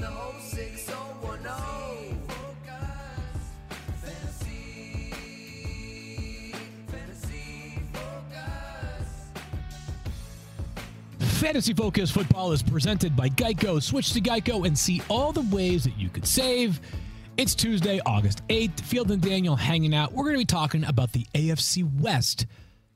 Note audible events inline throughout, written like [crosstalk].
the whole 6010. Fantasy, fantasy. Fantasy Focus Football is presented by Geico. Switch to Geico and see all the ways that you could save. It's Tuesday, August 8th. Field and Daniel hanging out. We're going to be talking about the AFC West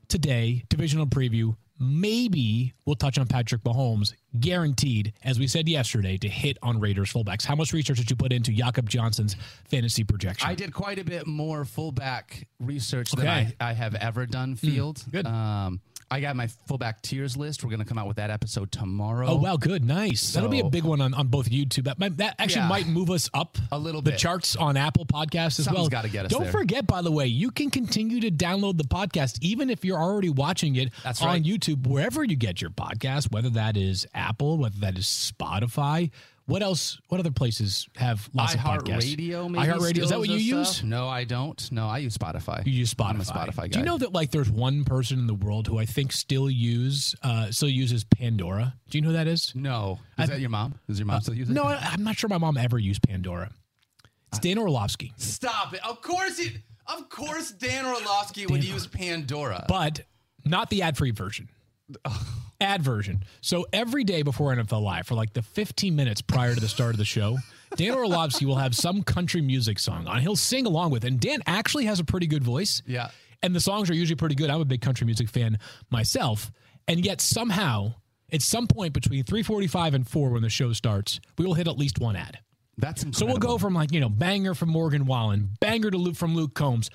today, divisional preview. Maybe we'll touch on Patrick Mahomes, guaranteed, as we said yesterday, to hit on Raiders fullbacks. How much research did you put into Jakob Johnson's fantasy projection? I did quite a bit more fullback research than Okay. Hmm. I, I have ever done. Field. good. Um, I got my fullback tiers list. We're going to come out with that episode tomorrow. Oh wow, good, nice. That'll be a big one on, on both YouTube. That might, that actually Yeah. might move us up A little bit. the charts on Apple Podcasts as Something's well. gotta get us Don't there. forget, by the way, you can continue to download the podcast even if you're already watching it That's on right. YouTube, wherever you get your podcast, whether that is Apple, whether that is Spotify. What else? What other places have lots of podcasts? iHeartRadio, maybe. iHeartRadio. Is that what you use? stuff? No, I don't. No, I use Spotify. You use Spotify. I'm a Spotify guy. Do you know that like there's one person in the world who I think still use uh, still uses Pandora? Do you know who that is? No. Is that your mom? Does your mom still use it? No, I, I'm not sure my mom ever used Pandora. It's Dan Orlovsky. Stop it. Of course it. Of course Dan Orlovsky would use Pandora. but not the ad free version. [laughs] ad version. So every day before NFL Live, for like the 15 minutes prior to the start of the show, Dan Orlovsky will have some country music song on. He'll sing along with, it. and Dan actually has a pretty good voice. Yeah. and the songs are usually pretty good. I'm a big country music fan myself, and yet somehow at some point between 3:45 and 4 when the show starts, we will hit at least one ad. That's So we'll go from like, you know, banger from Morgan Wallen, banger to Luke from Luke Combs,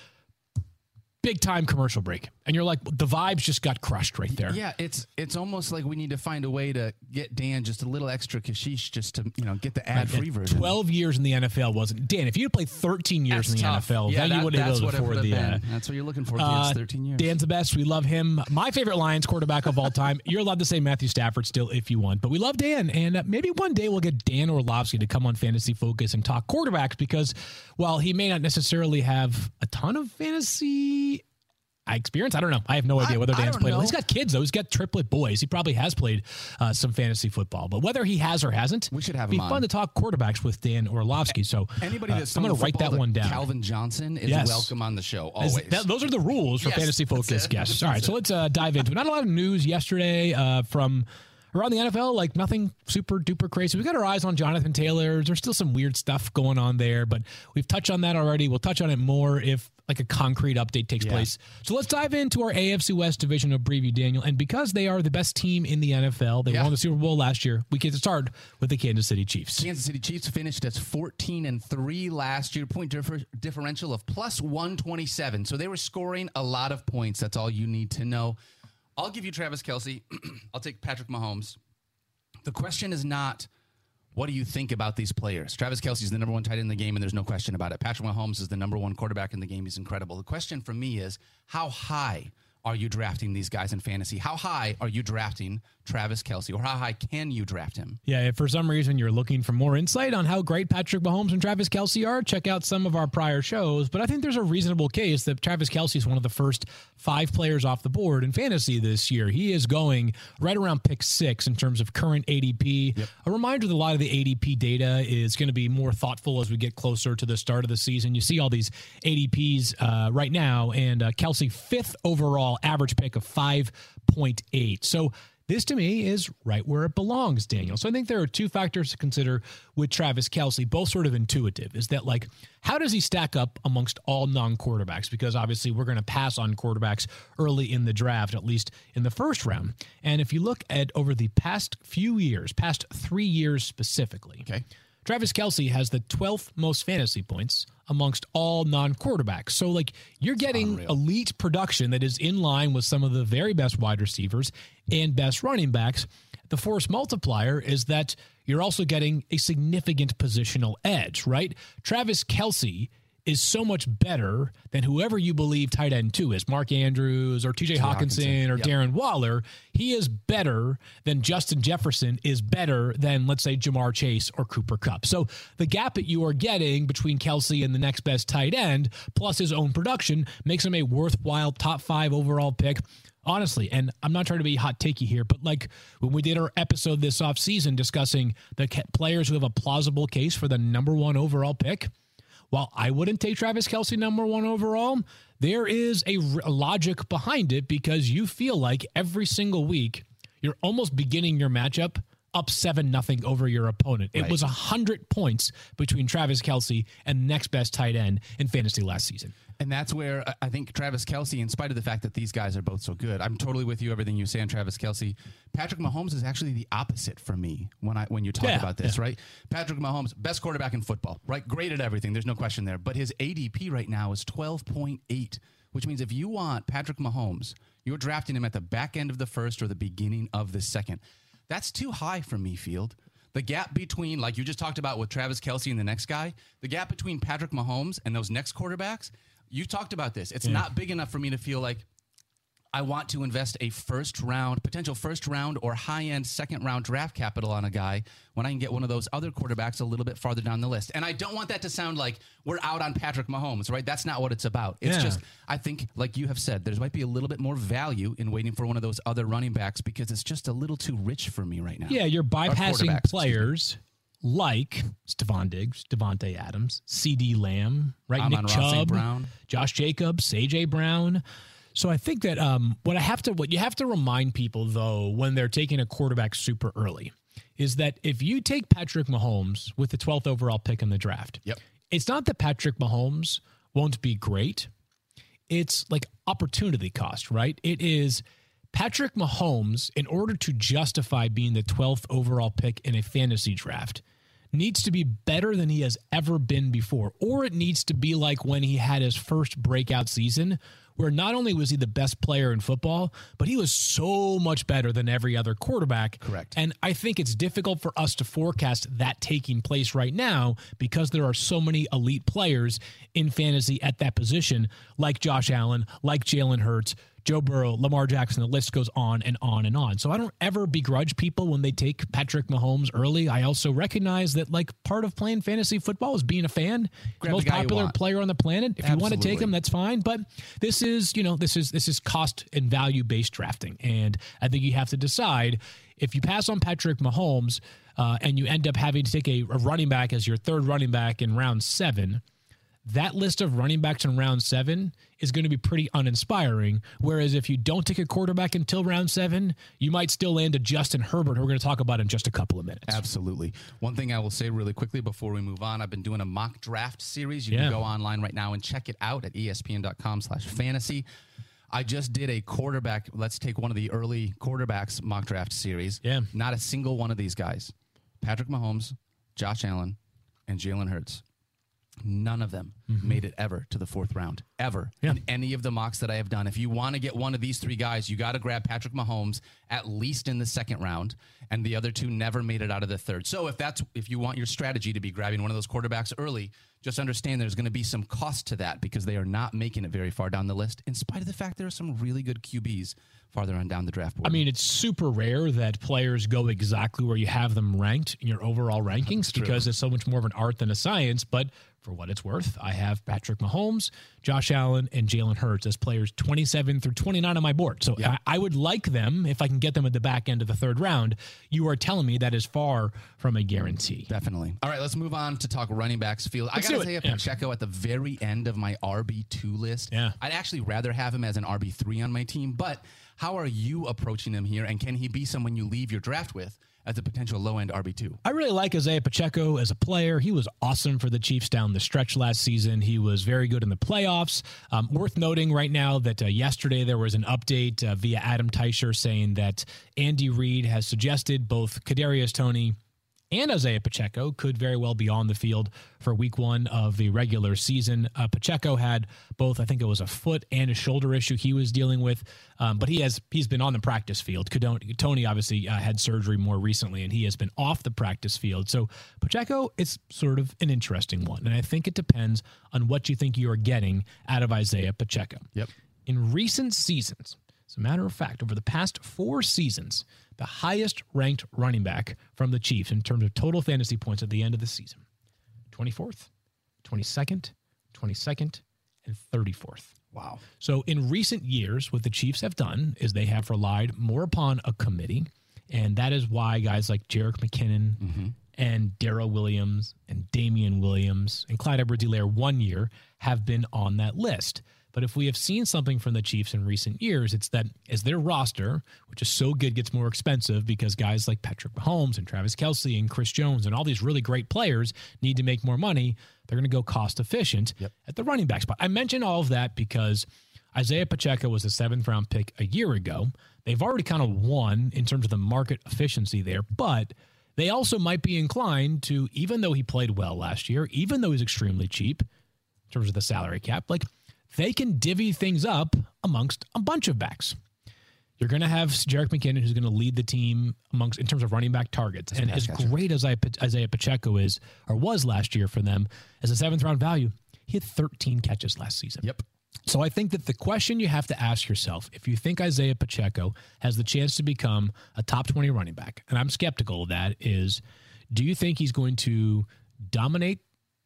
big time commercial break. And you're like, the vibes just got crushed right there. Yeah, it's it's almost like we need to find a way to get Dan just a little extra kashish just to you know get the ad free version. 12 years in the NFL wasn't. Dan, if you had played 13 years That's in the tough. NFL, yeah, then that, you would have been able to afford the. Uh. That's what you're looking for. uh, 13 years. Dan's the best. We love him. My favorite Lions quarterback of all time. You're allowed to say Matthew Stafford still if you want, but we love Dan. And uh, maybe one day we'll get Dan Orlovsky to come on Fantasy Focus and talk quarterbacks because while he may not necessarily have a ton of fantasy experience, I don't know. I have no idea whether I Dan's don't played. know. He's got kids though. He's got triplet boys. He probably has played uh, some fantasy football, but whether he has or hasn't, We should have be him on. fun to talk quarterbacks with Dan Orlovsky. So Anybody uh, that's I'm going going to write that one down. Calvin Johnson is Yes. welcome on the show always. that- those are the rules for Yes, fantasy that's focus [laughs] guests. All right, so let's uh, dive into it. Not a lot of news yesterday uh, from around the NFL, like nothing super duper crazy. We've got our eyes on Jonathan Taylor. There's still some weird stuff going on there, but we've touched on that already. We'll touch on it more if like a concrete update takes Yeah. place. So let's dive into our AFC West division of preview, Daniel. And because they are the best team in the NFL, they Yeah. won the Super Bowl last year. We get to start with the Kansas City Chiefs. Kansas City Chiefs finished as 14 and 3 last year, point differ- differential of plus 127. So they were scoring a lot of points. That's all you need to know. I'll give you Travis Kelce. [clears throat] I'll take Patrick Mahomes. The question is not what do you think about these players? Travis Kelce is the number one tight end in the game, and there's no question about it. Patrick Mahomes is the number one quarterback in the game. He's incredible. The question for me is how high are you drafting these guys in fantasy? How high are you drafting Travis Kelce, or how high can you draft him? Yeah, if for some reason you're looking for more insight on how great Patrick Mahomes and Travis Kelce are, check out some of our prior shows. But I think there's a reasonable case that Travis Kelce is one of the first five players off the board in fantasy this year. He is going right around pick six in terms of current ADP. A reminder that a lot of the ADP data is going to be more thoughtful as we get closer to the start of the season. You see all these ADPs uh, right now, and uh, Kelce fifth overall average pick of 5.8. So this to me is right where it belongs, Daniel. So I think there are two factors to consider with Travis Kelce, both sort of intuitive. Is that like, how does he stack up amongst all non quarterbacks? Because obviously we're going to pass on quarterbacks early in the draft, at least in the first round. And if you look at over the past few years, past three years specifically, Okay. Travis Kelce has the 12th most fantasy points amongst all non quarterbacks. So, like, you're getting unreal. elite production that is in line with some of the very best wide receivers and best running backs. The force multiplier is that you're also getting a significant positional edge, right? Travis Kelce is so much better than whoever you believe tight end two is, Mark Andrews or TJ Hockenson, Hockenson, or yep. Darren Waller. He is better than Justin Jefferson is better than, let's say, Ja'Marr Chase or Cooper Kupp. So the gap that you are getting between Kelce and the next best tight end, plus his own production, makes him a worthwhile top five overall pick. Honestly, and I'm not trying to be hot takey here, but like when we did our episode this offseason discussing the players who have a plausible case for the number one overall pick, while I wouldn't take Travis Kelce number one overall, there is a, r- logic behind it because you feel like every single week you're almost beginning your matchup up seven nothing over your opponent. It Right. was a hundred points between Travis Kelce and next best tight end in fantasy last season. And that's where I- I think Travis Kelce, in spite of the fact that these guys are both so good, I'm totally with you. Everything you say on Travis Kelce, Patrick Mahomes is actually the opposite for me when I when you talk Yeah, about this, yeah. right? Patrick Mahomes, best quarterback in football, right? Great at everything. There's no question there. But his ADP right now is 12.8, which means if you want Patrick Mahomes, you're drafting him at the back end of the first or the beginning of the second. That's too high for me, Field. The gap between, like you just talked about with Travis Kelce and the next guy, the gap between Patrick Mahomes and those next quarterbacks, you talked about this. It's not big enough for me to feel like I want to invest a first round, potential first round or high end second round draft capital on a guy when I can get one of those other quarterbacks a little bit farther down the list. And I don't want that to sound like we're out on Patrick Mahomes, right? That's not what it's about. It's Yeah. just, I think, like you have said, there might be a little bit more value in waiting for one of those other running backs because it's just a little too rich for me right now. Yeah, you're bypassing quarterbacks, excuse me. players like Stefon Diggs, Davante Adams, CeeDee Lamb, right? Amon Nick Ross Chubb, Brown. Josh Jacobs, A.J. Brown. So I think that um, what I have to, what you have to remind people though, when they're taking a quarterback super early, is that if you take Patrick Mahomes with the 12th overall pick in the draft, Yep. it's not that Patrick Mahomes won't be great. It's like opportunity cost, right? It is Patrick Mahomes, in order to justify being the 12th overall pick in a fantasy draft, needs to be better than he has ever been before. Or it needs to be like when he had his first breakout season, where not only was he the best player in football, but he was so much better than every other quarterback. Correct. And I think it's difficult for us to forecast that taking place right now because there are so many elite players in fantasy at that position, like Josh Allen, like Jalen Hurts, Joe Burrow, Lamar Jackson. The list goes on and on and on. So I don't ever begrudge people when they take Patrick Mahomes early. I also recognize that like part of playing fantasy football is being a fan. Grab Most popular player on the planet. If you want to take him, that's fine. But this is, you know, this is this is cost and value based drafting, and I think you have to decide if you pass on Patrick Mahomes uh, and you end up having to take a, a running back as your third running back in round seven. That list of running backs in round seven is going to be pretty uninspiring. Whereas if you don't take a quarterback until round seven, you might still land a Justin Herbert, who we're going to talk about in just a couple of minutes. Absolutely. One thing I will say really quickly before we move on, I've been doing a mock draft series. You Yeah. can go online right now and check it out at espn.com slash fantasy. I just did a quarterback. Let's take one of the early quarterbacks mock draft series. Yeah. Not a single one of these guys. Patrick Mahomes, Josh Allen, and Jalen Hurts. None of them mm-hmm. made it ever to the fourth round, ever. Yeah. In any of the mocks that I have done. If you want to get one of these three guys, you got to grab Patrick Mahomes at least in the second round, and the other two never made it out of the third. So if that's if you want your strategy to be grabbing one of those quarterbacks early, just understand there's going to be some cost to that because they are not making it very far down the list, in spite of the fact there are some really good QBs farther on down the draft board. I mean, it's super rare that players go exactly where you have them ranked in your overall rankings because it's so much more of an art than a science. But for what it's worth, I have Patrick Mahomes, Josh Allen, and Jalen Hurts as players 27 through 29 on my board. So I, I would like them if I can get them at the back end of the third round. You are telling me that is far from a guarantee. Definitely. All right, let's move on to talk running backs field. Let's I gotta do say. Yeah. Pacheco at the very end of my RB two list. Yeah. I'd actually rather have him as an RB three on my team. But how are you approaching him here? And can he be someone you leave your draft with as a potential low end RB two? I really like Isaiah Pacheco as a player. He was awesome for the Chiefs down the stretch last season. He was very good in the playoffs. Um, worth noting right now that uh, yesterday there was an update uh, via Adam Teicher saying that Andy Reid has suggested both Kadarius Toney and Isaiah Pacheco could very well be on the field for week one of the regular season. Uh, Pacheco had both, I think it was a foot and a shoulder issue he was dealing with, um, but he has he's been on the practice field. Toney obviously uh, had surgery more recently, and he has been off the practice field. So Pacheco is sort of an interesting one, and I think it depends on what you think you are getting out of Isaiah Pacheco. Yep. In recent seasons, as a matter of fact, over the past four seasons, the highest ranked running back from the Chiefs in terms of total fantasy points at the end of the season 24th, 22nd, 22nd, and 34th. Wow. So in recent years, what the Chiefs have done is they have relied more upon a committee, and that is why guys like Jerick McKinnon mm-hmm. and Darrel Williams and Damien Williams and Clyde Edwards-Helaire one year have been on that list. But if we have seen something from the Chiefs in recent years, it's that as their roster, which is so good, gets more expensive because guys like Patrick Mahomes and Travis Kelce and Chris Jones and all these really great players need to make more money. They're going to go cost efficient at the running back spot. I mention all of that because Isaiah Pacheco was a seventh round pick a year ago. They've already kind of won in terms of the market efficiency there, but they also might be inclined to, even though he played well last year, even though he's extremely cheap in terms of the salary cap, like they can divvy things up amongst a bunch of backs. You're going to have Jerick McKinnon, who's going to lead the team amongst in terms of running back targets. and as great as Isaiah Pacheco is or was last year for them as a seventh round value, he had 13 catches last season. Yep. So I think that the question you have to ask yourself, if you think Isaiah Pacheco has the chance to become a top 20 running back, and I'm skeptical of that, is do you think he's going to dominate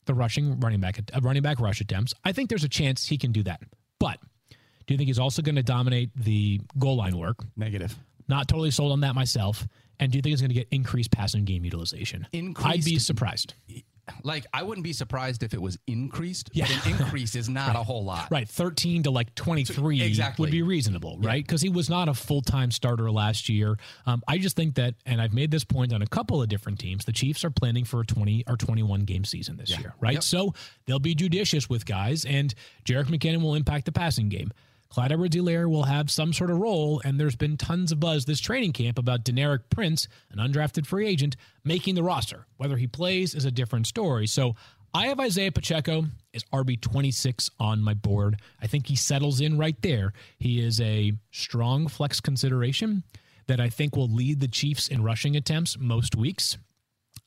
the rushing running back uh, running back rush attempts? I think there's a chance he can do that. But do you think he's also going to dominate the goal line work? Negative. Not totally sold on that myself. And do you think he's going to get increased passing game utilization? Increased, I'd be surprised. Like I wouldn't be surprised if it was increased, Yeah. but an [laughs] increase is not a whole lot. Right, 13 to like 23 Exactly. would be reasonable, right? Because he was not a full time starter last year. Um, I just think that, and I've made this point on a couple of different teams, the Chiefs are planning for a 20 or 21 game season this year, right? Yep. So they'll be judicious with guys, and Jerick McKinnon will impact the passing game. Clyde edwards will have some sort of role, and there's been tons of buzz this training camp about Deneric Prince, an undrafted free agent, making the roster. Whether he plays is a different story. So I have Isaiah Pacheco as RB 26 on my board. I think he settles in right there. He is a strong flex consideration that I think will lead the Chiefs in rushing attempts most weeks.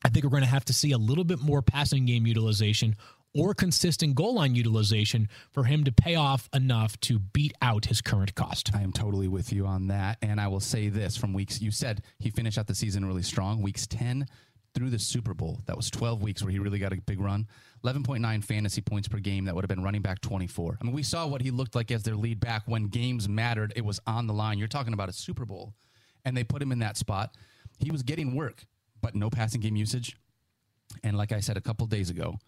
I think we're going to have to see a little bit more passing game utilization or consistent goal line utilization for him to pay off enough to beat out his current cost. I am totally with you on that. And I will say this from weeks, you said he finished out the season really strong. Weeks 10 through the Super Bowl, that was 12 weeks where he really got a big run. 11.9 fantasy points per game. That would have been running back 24. I mean, we saw what he looked like as their lead back when games mattered. It was on the line. You're talking about a Super Bowl. And they put him in that spot. He was getting work, but no passing game usage. And like I said a couple days ago,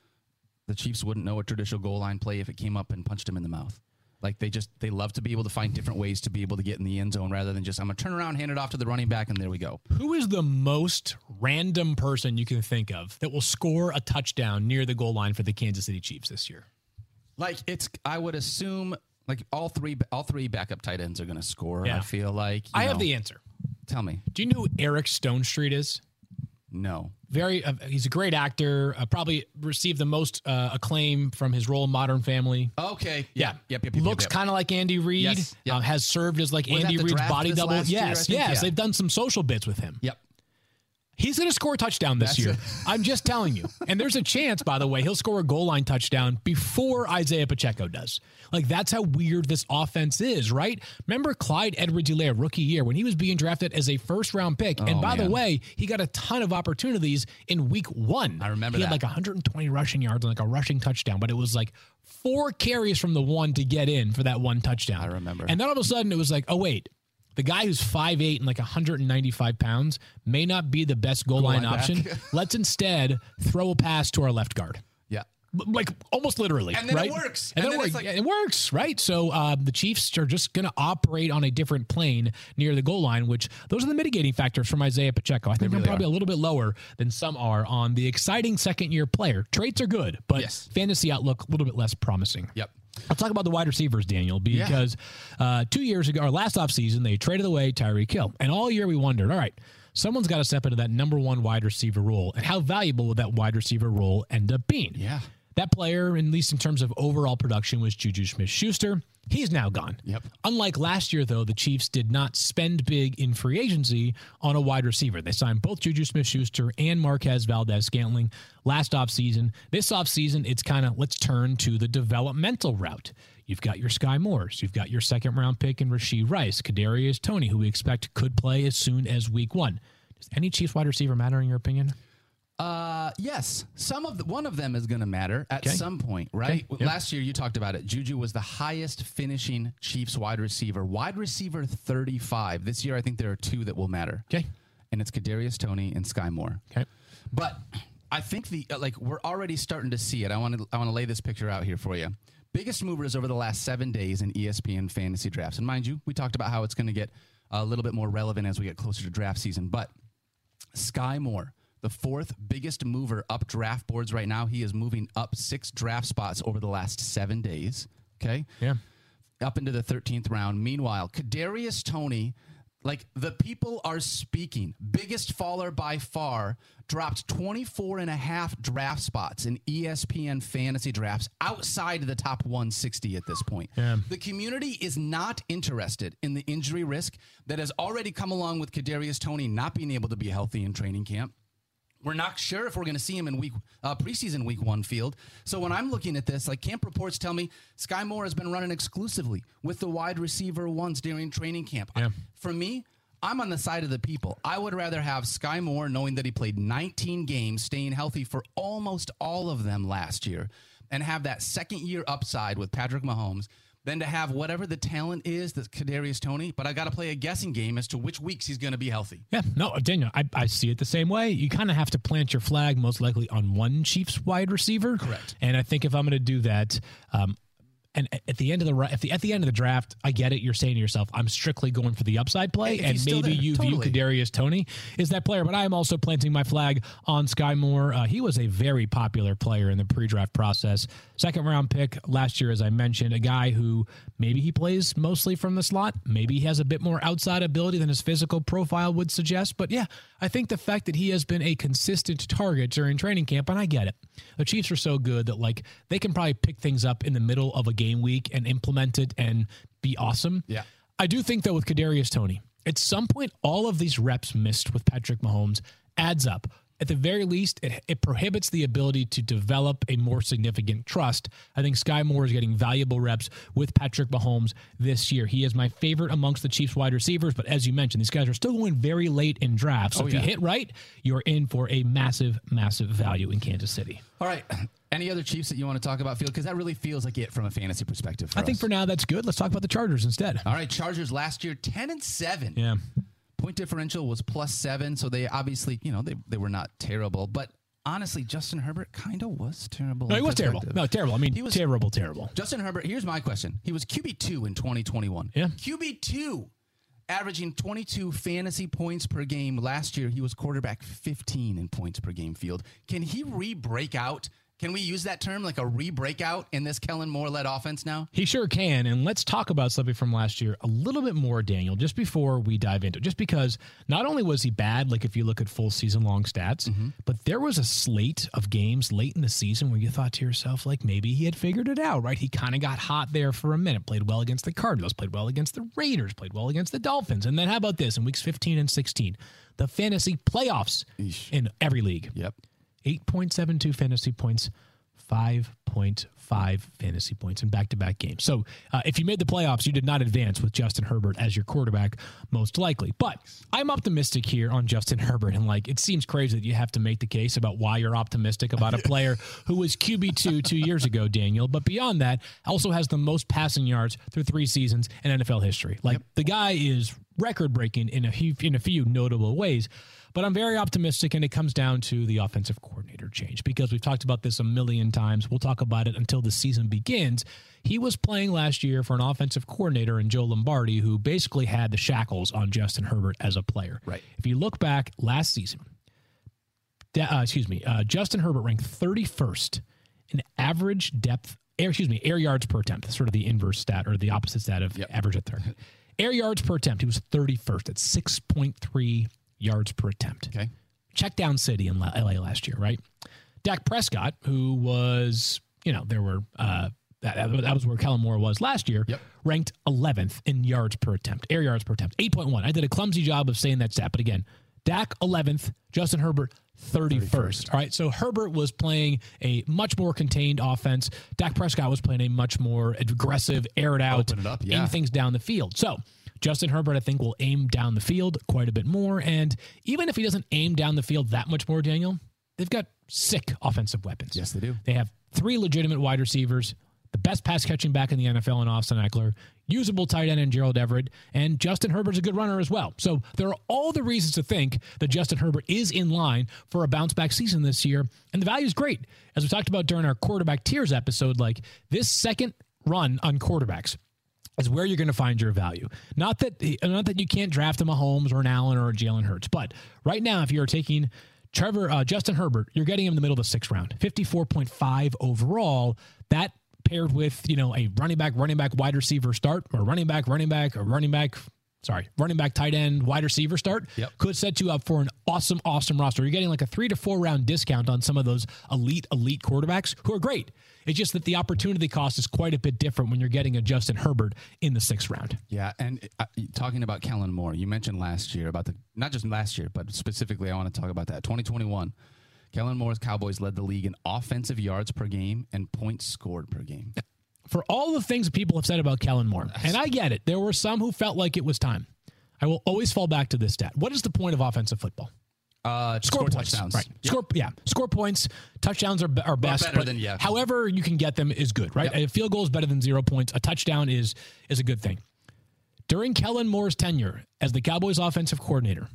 the Chiefs wouldn't know a traditional goal line play if it came up and punched him in the mouth. Like they just they love to be able to find different ways to be able to get in the end zone rather than just I'm gonna turn around, hand it off to the running back, and there we go. Who is the most random person you can think of that will score a touchdown near the goal line for the Kansas City Chiefs this year? Like it's I would assume like all three all three backup tight ends are gonna score. Yeah. I feel like you I have the answer. tell me Do you know who Eric Stonestreet is? No. Very, uh, he's a great actor. Uh, probably received the most uh, acclaim from his role in Modern Family. Okay. Yeah, Yep. Yep. yep, Looks yep, yep. kind of like Andy Reid. Yes, yep. Um, has served as like Was Andy Reid's body double. last year, yes, yes. Yeah. They've done some social bits with him. Yep. He's going to score a touchdown this That's year. it. [laughs] I'm just telling you. And there's a chance, by the way, he'll score a goal line touchdown before Isaiah Pacheco does. Like, that's how weird this offense is, right? Remember Clyde Edwards-Helaire, rookie year, when he was being drafted as a first round pick. and Oh, by the way, he got a ton of opportunities in week one. I remember He had like 120 rushing yards and like a rushing touchdown, but it was like four carries from the one to get in for that one touchdown. I remember. And then all of a sudden it was like, oh, wait. The guy who's 5'8 and like 195 pounds may not be the best goal, line, line option. [laughs] Let's instead throw a pass to our left guard. Yeah. Like almost literally, And then it works. And, And then, then it like- it works, right? So uh, the Chiefs are just going to operate on a different plane near the goal line, which those are the mitigating factors from Isaiah Pacheco. I think I'm really probably a little bit lower than some are on the exciting second year player. Traits are good, but Yes. fantasy outlook a little bit less promising. Yep. I'll talk about the wide receivers, Daniel, because uh, two years ago, or last offseason, they traded away Tyreek Hill. And all year we wondered, all right, someone's got to step into that number one wide receiver role. And how valuable would that wide receiver role end up being? Yeah. That player, at least in terms of overall production, was Juju Smith Schuster. He's now gone. Yep. Unlike last year, though, the Chiefs did not spend big in free agency on a wide receiver. They signed both Juju Smith Schuster and Marquez Valdes Scantling last offseason. This offseason, it's kind of let's turn to the developmental route. You've got your Skyy Moores. You've got your second round pick in Rashee Rice, Kadarius Toney, who we expect could play as soon as week one. Does any Chiefs wide receiver matter in your opinion? Uh, yes. Some of the, one of them is going to matter at Okay. some point, right? Okay. Yep. Last year you talked about it. Juju was the highest finishing Chiefs wide receiver, wide receiver 35. This year I think there are two that will matter. Okay. And it's Kadarius Toney and Skyy Moore. Okay. But I think the uh, like we're already starting to see it. I want to I want to lay this picture out here for you. Biggest movers over the last seven days in ESPN fantasy drafts, and mind you, we talked about how it's going to get a little bit more relevant as we get closer to draft season. But Skyy Moore, the fourth biggest mover up draft boards right now, he is moving up six draft spots over the last seven days. Okay, Yeah. up into the 13th round. Meanwhile, Kadarius Toney, like the people are speaking, biggest faller by far, dropped 24 and a half draft spots in ESPN fantasy drafts outside of the top 160 at this point. Yeah. The community is not interested in the injury risk that has already come along with Kadarius Toney not being able to be healthy in training camp. We're not sure if we're going to see him in week uh, preseason week one field. So when I'm looking at this, like camp reports tell me, Skyy Moore has been running exclusively with the wide receiver ones during training camp. Yeah. For me, I'm on the side of the people. I would rather have Skyy Moore knowing that he played 19 games, staying healthy for almost all of them last year, and have that second year upside with Patrick Mahomes. Than to have whatever the talent is that's Kadarius Toney, but I got to play a guessing game as to which weeks he's going to be healthy. Yeah, no, Daniel, I, I see it the same way. You kind of have to plant your flag most likely on one Chiefs wide receiver. Correct. And I think if I'm going to do that, um, and at- the end of the at the at the end of the draft, I get it. You're saying to yourself, I'm strictly going for the upside play, If and maybe there, you totally. view Kadarius Toney is that player. But I am also planting my flag on Skyy Moore. Uh, he was a very popular player in the pre-draft process. Second round pick last year, as I mentioned, a guy who maybe he plays mostly from the slot. Maybe he has a bit more outside ability than his physical profile would suggest. But yeah, I think the fact that he has been a consistent target during training camp, and I get it. The Chiefs are so good that like they can probably pick things up in the middle of a game week and implement it and be awesome. Yeah. I do think though with Kadarius Toney, at some point all of these reps missed with Patrick Mahomes adds up. At the very least, it, it prohibits the ability to develop a more significant trust. I think Skyy Moore is getting valuable reps with Patrick Mahomes this year. He is my favorite amongst the Chiefs wide receivers, but as you mentioned, these guys are still going very late in drafts. So Oh, if yeah. you hit right, you're in for a massive, massive value in Kansas City. All right. [clears throat] Any other Chiefs that you want to talk about, Field? Because that really feels like it from a fantasy perspective. For I think for now that's good. Let's talk about the Chargers instead. All right, Chargers last year ten and seven. Yeah. Point differential was plus seven, so they obviously, you know, they they were not terrible. But honestly, Justin Herbert kind of was terrible. No, he was terrible. No, terrible. I mean, He was- terrible, terrible. Justin Herbert. Here's my question: He was QB two in 2021. Yeah. QB two, averaging 22 fantasy points per game. Last year, he was quarterback 15 in points per game. Field. Can he re-break out? Can we use that term like a re-breakout in this Kellen Moore led offense now? He sure can. And let's talk about something from last year a little bit more, Daniel, just before we dive into it. Just because not only was he bad, like if you look at full season long stats, Mm-hmm. but there was a slate of games late in the season where you thought to yourself, like maybe he had figured it out, right? He kind of got hot there for a minute, played well against the Cardinals, played well against the Raiders, played well against the Dolphins. And then how about this in weeks 15 and 16? The fantasy playoffs Eesh. in every league. Yep. 8.72 fantasy points, 5.5 fantasy points in back to back games. So uh, if you made the playoffs, you did not advance with Justin Herbert as your quarterback, most likely. But I'm optimistic here on Justin Herbert. And like, it seems crazy that you have to make the case about why you're optimistic about a [laughs] player who was QB2 two years ago, Daniel. But beyond that, also has the most passing yards through three seasons in NFL history. Like, the guy is record breaking in a few, in a few notable ways. But I'm very optimistic, and it comes down to the offensive coordinator change because we've talked about this a million times. We'll talk about it until the season begins. He was playing last year for an offensive coordinator in Joe Lombardi, who basically had the shackles on Justin Herbert as a player. Right. If you look back last season, uh, excuse me, uh, Justin Herbert ranked 31st in average depth, air, excuse me, air yards per attempt, sort of the inverse stat or the opposite stat of average at third. [laughs] air yards per attempt, he was 31st at 6.3 yards per attempt. Okay. Check down city in La- LA last year, right? Dak Prescott, who was, you know, there were, uh, that, that was where Kellen Moore was last year, Yep. ranked 11th in yards per attempt, air yards per attempt, 8.1. I did a clumsy job of saying that stat, but again, Dak 11th, Justin Herbert 31st. All right, so Herbert was playing a much more contained offense. Dak Prescott was playing a much more aggressive, aired out, Open it up, yeah. aim things down the field. So Justin Herbert, I think, will aim down the field quite a bit more. And even if he doesn't aim down the field that much more, Daniel, they've got sick offensive weapons. Yes, they do. They have three legitimate wide receivers, the best pass catching back in the NFL in Austin Ekeler, usable tight end in Gerald Everett, and Justin Herbert's a good runner as well. So there are all the reasons to think that Justin Herbert is in line for a bounce back season this year. And the value is great. As we talked about during our quarterback tiers episode, like this second run on quarterbacks is where you're going to find your value. Not that not that you can't draft a Mahomes or an Allen or a Jalen Hurts, but right now, if you're taking Trevor uh, Justin Herbert, you're getting him in the middle of the sixth round, 54.5 overall. That paired with you know a running back, running back, wide receiver start, or running back, running back, or running back. Sorry, running back, tight end, wide receiver start Yep. could set you up for an awesome, awesome roster. You're getting like a three to four round discount on some of those elite, elite quarterbacks who are great. It's just that the opportunity cost is quite a bit different when you're getting a Justin Herbert in the sixth round. Yeah, and uh, talking about Kellen Moore, you mentioned last year about the not just last year, but specifically, I want to talk about that 2021. Kellen Moore's Cowboys led the league in offensive yards per game and points scored per game. For all the things that people have said about Kellen Moore, and I get it, there were some who felt like it was time. I will always fall back to this stat. What is the point of offensive football? Uh, Score, score points, touchdowns, right? Yep. Score, yeah, score points. Touchdowns are, are best, better than- yeah. however you can get them is good, right? Yep. A field goal is better than zero points. A touchdown is is a good thing. During Kellen Moore's tenure as the Cowboys offensive coordinator,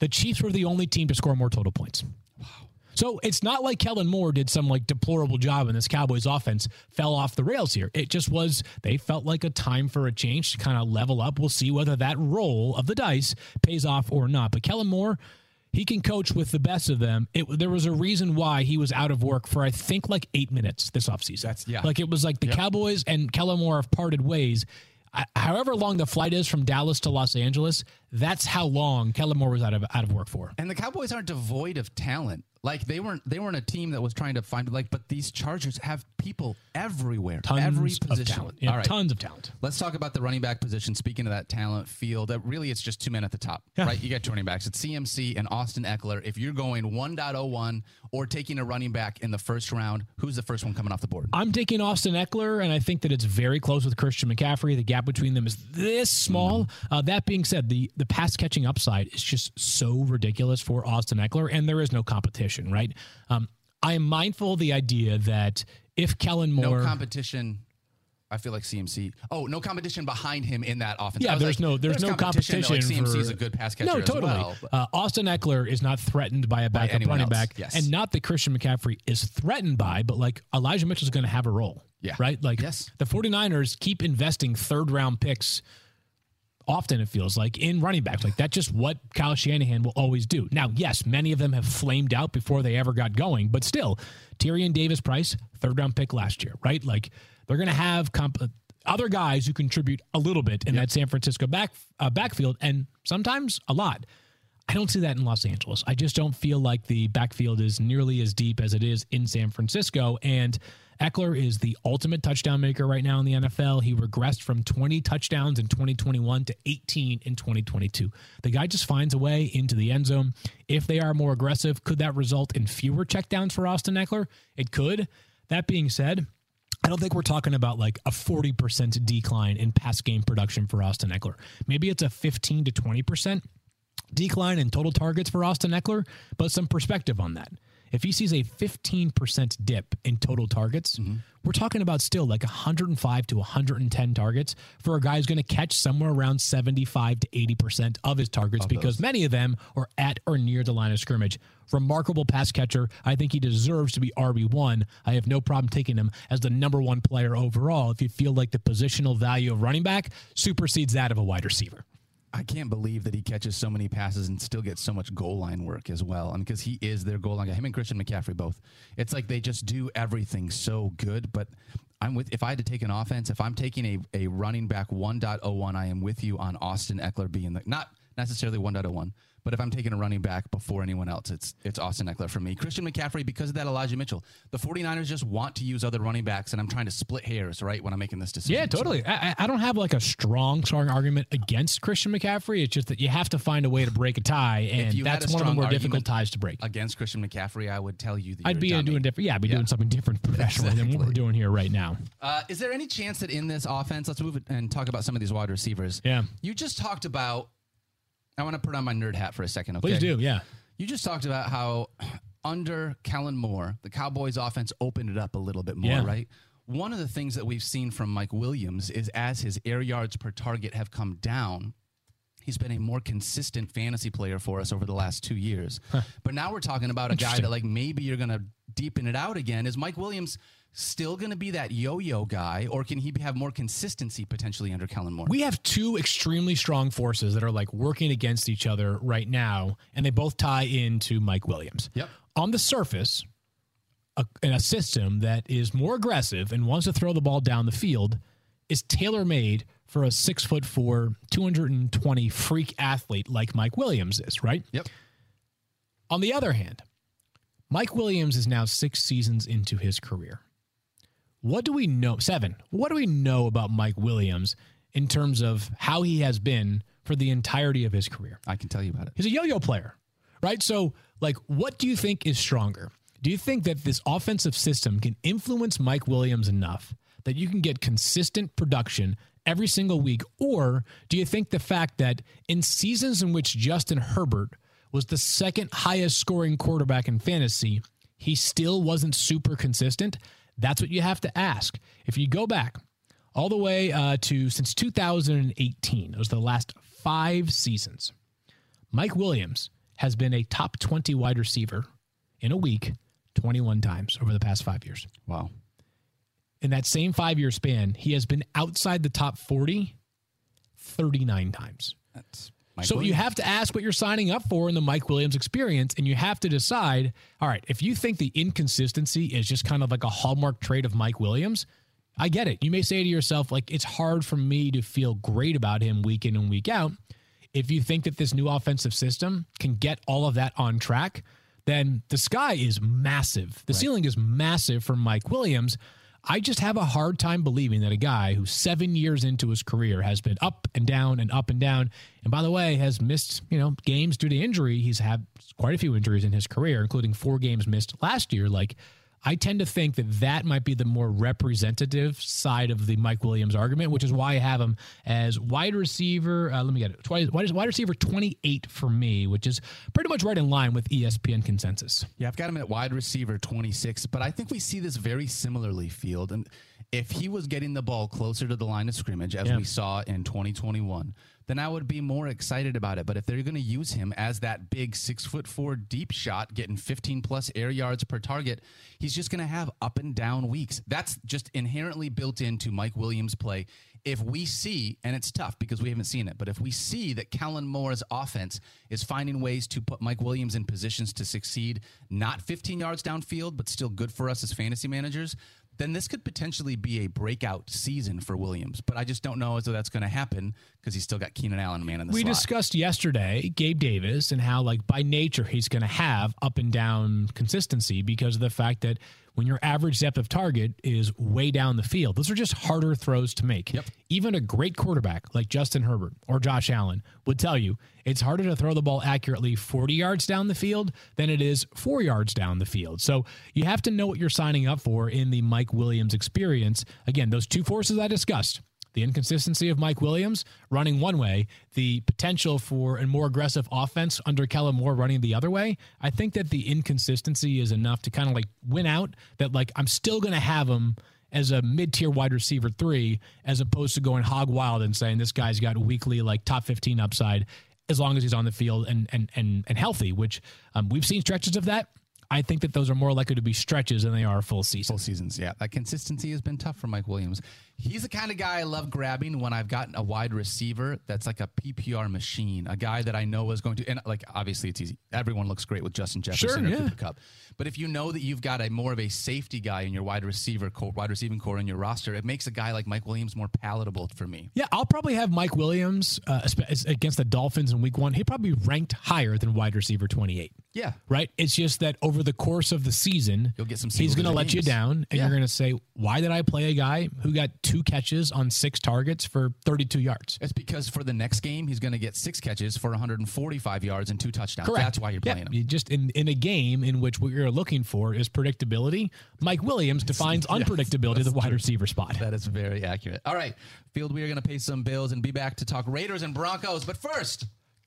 the Chiefs were the only team to score more total points. So it's not like Kellen Moore did some like deplorable job and this Cowboys offense fell off the rails here. It just was they felt like a time for a change to kind of level up. We'll see whether that roll of the dice pays off or not. But Kellen Moore, he can coach with the best of them. It, there was a reason why he was out of work for I think like eight minutes this offseason. That's- yeah. Like it was like the Cowboys and Kellen Moore have parted ways. I- However long the flight is from Dallas to Los Angeles, that's how long Kellen Moore was out of out of work for. And the Cowboys aren't devoid of talent. Like they weren't they weren't a team that was trying to find like but these Chargers have people everywhere. Tons every of position. talent. Yeah, All right. tons of talent. Let's talk about the running back position. Speaking of that talent field, that really it's just two men at the top, Yeah. right? You got two running backs. It's CMC and Austin Ekeler. If you're going 1.01 or taking a running back in the first round, who's the first one coming off the board? I'm taking Austin Ekeler, and I think that it's very close with Christian McCaffrey. The gap between them is this small. Mm-hmm. Uh, that being said, the the pass catching upside is just so ridiculous for Austin Ekeler, and there is no competition, right? Um, I am mindful of the idea that if Kellen Moore. No competition. I feel like CMC. Oh, no competition behind him in that offense. yeah, there's like, no there's, no competition. Like CMC is a good pass catcher. No, as totally. well, uh, Austin Ekeler is not threatened by a backup anyone running else, back, yes. and not that Christian McCaffrey is threatened by, but like Elijah Mitchell's going to have a role. Yeah. right. Like Yes. the 49ers keep investing third round picks. Often it feels like in running backs, like that's just what Kyle Shanahan will always do. Now, yes, many of them have flamed out before they ever got going, but still, Tyrion Davis Price, third round pick last year, right? Like they're going to have comp- other guys who contribute a little bit in that San Francisco back uh, backfield, and sometimes a lot. I don't see that in Los Angeles. I just don't feel like the backfield is nearly as deep as it is in San Francisco. And Ekeler is the ultimate touchdown maker right now in the NFL. He regressed from 20 touchdowns in 2021 to 18 in 2022. The guy just finds a way into the end zone. If they are more aggressive, could that result in fewer checkdowns for Austin Ekeler? It could. That being said, I don't think we're talking about like a 40% decline in pass game production for Austin Ekeler. Maybe it's a 15 to 20% decline in total targets for Austin Ekeler, but some perspective on that. If he sees a 15% dip in total targets, mm-hmm. we're talking about still like 105 to 110 targets for a guy who's going to catch somewhere around 75 to 80% of his targets because many of them are at or near the line of scrimmage. Remarkable pass catcher. I think he deserves to be RB1. I have no problem taking him as the number one player overall if you feel like the positional value of running back supersedes that of a wide receiver. I can't believe that he catches so many passes and still gets so much goal line work as well. And because he is their goal line guy, him and Christian McCaffrey both. It's like they just do everything so good. But I'm with if I had to take an offense, if I'm taking a, a running back 1.01, I am with you on Austin Ekeler being the not necessarily 1.01, But if I'm taking a running back before anyone else, it's it's Austin Ekeler for me. Christian McCaffrey because of that Elijah Mitchell. The 49ers just want to use other running backs, and I'm trying to split hairs right when I'm making this decision. Yeah, totally. I, I- I don't have like a strong, strong argument against Christian McCaffrey. It's just that you have to find a way to break a tie, and that's one of the more difficult ties to break. Against Christian McCaffrey, I would tell you that I'd be doing different. Yeah, I'd be Yeah. doing something different [laughs] professionally than what we're doing here right now. Uh, is there any chance that in this offense, let's move it and talk about some of these wide receivers? Yeah. You just talked about. I want to put on my nerd hat for a second. Okay. Please do. Yeah. You just talked about how under Kellen Moore, the Cowboys offense opened it up a little bit more, Yeah. right? One of the things that we've seen from Mike Williams is as his air yards per target have come down, he's been a more consistent fantasy player for us over the last two years. But now we're talking about a guy that like maybe you're going to deepen it out again. Is Mike Williams still going to be that yo-yo guy, or can he have more consistency potentially under Kellen Moore? We have two extremely strong forces that are like working against each other right now, and they both tie into Mike Williams. Yep. On the surface, a, in a system that is more aggressive and wants to throw the ball down the field is tailor made for a six foot four, 220 freak athlete like Mike Williams is, right? Yep. On the other hand, Mike Williams is now six seasons into his career. What do we know? Seven. What do we know about Mike Williams in terms of how he has been for the entirety of his career? I can tell you about it. He's a yo-yo player, right? So, like, what do you think is stronger? Do you think that this offensive system can influence Mike Williams enough that you can get consistent production every single week? Or do you think the fact that in seasons in which Justin Herbert was the second highest scoring quarterback in fantasy, he still wasn't super consistent? That's what you have to ask. If you go back all the way uh, to since 2018, those are the last five seasons. Mike Williams has been a top 20 wide receiver in a week 21 times over the past five years. Wow. In that same five year span, he has been outside the top 40 39 times. That's Mike So you have to ask what you're signing up for in the Mike Williams experience, and you have to decide all right, if you think the inconsistency is just kind of like a hallmark trait of Mike Williams, I get it. You may say to yourself, like, it's hard for me to feel great about him week in and week out. If you think that this new offensive system can get all of that on track, then the sky is massive. The ceiling is massive for Mike Williams. I just have a hard time believing that a guy who seven years into his career has been up and down and up and down, and by the way, has missed you know games due to injury. He's had quite a few injuries in his career, including four games missed last year. Like I tend to think that that might be the more representative side of the Mike Williams argument, which is why I have him as wide receiver. Uh, let me get it. Wide, wide wide receiver 28 for me, which is pretty much right in line with ESPN consensus. Yeah, I've got him at wide receiver 26, but I think we see this very similarly, Field. And if he was getting the ball closer to the line of scrimmage, as Yeah. we saw in 2021, then I would be more excited about it. But if they're going to use him as that big six foot four deep shot, getting 15 plus air yards per target, he's just going to have up and down weeks. That's just inherently built into Mike Williams' play. If we see, and it's tough because we haven't seen it, but if we see that Kellen Moore's offense is finding ways to put Mike Williams in positions to succeed, not 15 yards downfield, but still good for us as fantasy managers, then this could potentially be a breakout season for Williams. But I just don't know as though that's going to happen because he's still got Keenan Allen man in the we slot. discussed yesterday Gabe Davis and how like by nature he's going to have up and down consistency because of the fact that when your average depth of target is way down the field, those are just harder throws to make. Yep. Even a great quarterback like Justin Herbert or Josh Allen would tell you it's harder to throw the ball accurately 40 yards down the field than it is 4 yards down the field. So you have to know what you're signing up for in the Mike Williams experience. Again, those two forces I discussed the inconsistency of Mike Williams running one way, the potential for a more aggressive offense under Kellen Moore running the other way. I think that the inconsistency is enough to kind of like win out that like I'm still going to have him as a mid-tier wide receiver 3 as opposed to going hog wild and saying this guy's got weekly like top 15 upside as long as he's on the field and and and and healthy, which um, we've seen stretches of that. I think that those are more likely to be stretches than they are full season. Full seasons, yeah. That consistency has been tough for Mike Williams. He's the kind of guy I love grabbing when I've gotten a wide receiver that's like a PPR machine, a guy that I know is going to, and like obviously it's easy. Everyone looks great with Justin Jefferson Sure, or yeah. Cooper Kupp. But if you know that you've got a more of a safety guy in your wide receiver core, wide receiving core in your roster, it makes a guy like Mike Williams more palatable for me. Yeah, I'll probably have Mike Williams uh, against the Dolphins in week one. He probably ranked higher than wide receiver 28. Yeah. Right? It's just that over the course of the season, You'll get some he's going to let you down, and Yeah. you're going to say, why did I play a guy who got two catches on six targets for 32 yards? It's because for the next game, he's going to get six catches for 145 yards and two touchdowns. Correct. That's why you're Yeah, playing him. you Just in, in a game in which what you're looking for is predictability, Mike Williams defines [laughs] unpredictability of the wide receiver spot. That is very accurate. All right, Field, we are going to pay some bills and be back to talk Raiders and Broncos. But first,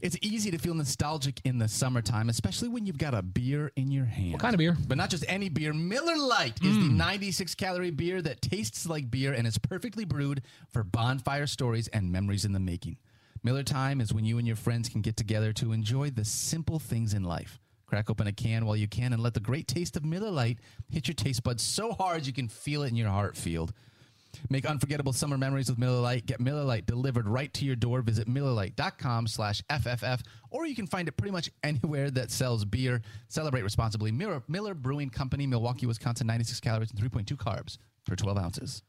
It's easy to feel nostalgic in the summertime, especially when you've got a beer in your hand. What kind of beer? But not just any beer. Miller Lite is the hmm. 96 calorie beer that tastes like beer and is perfectly brewed for bonfire stories and memories in the making. Miller time is when you and your friends can get together to enjoy the simple things in life. Crack open a can while you can and let the great taste of Miller Lite hit your taste buds so hard you can feel it in your heart field. Make unforgettable summer memories with Miller Lite. Get Miller Lite delivered right to your door. Visit MillerLite.com slash FFF, or you can find it pretty much anywhere that sells beer. Celebrate responsibly. Miller, Miller Brewing Company, Milwaukee, Wisconsin, 96 calories and 3.2 carbs for 12 ounces.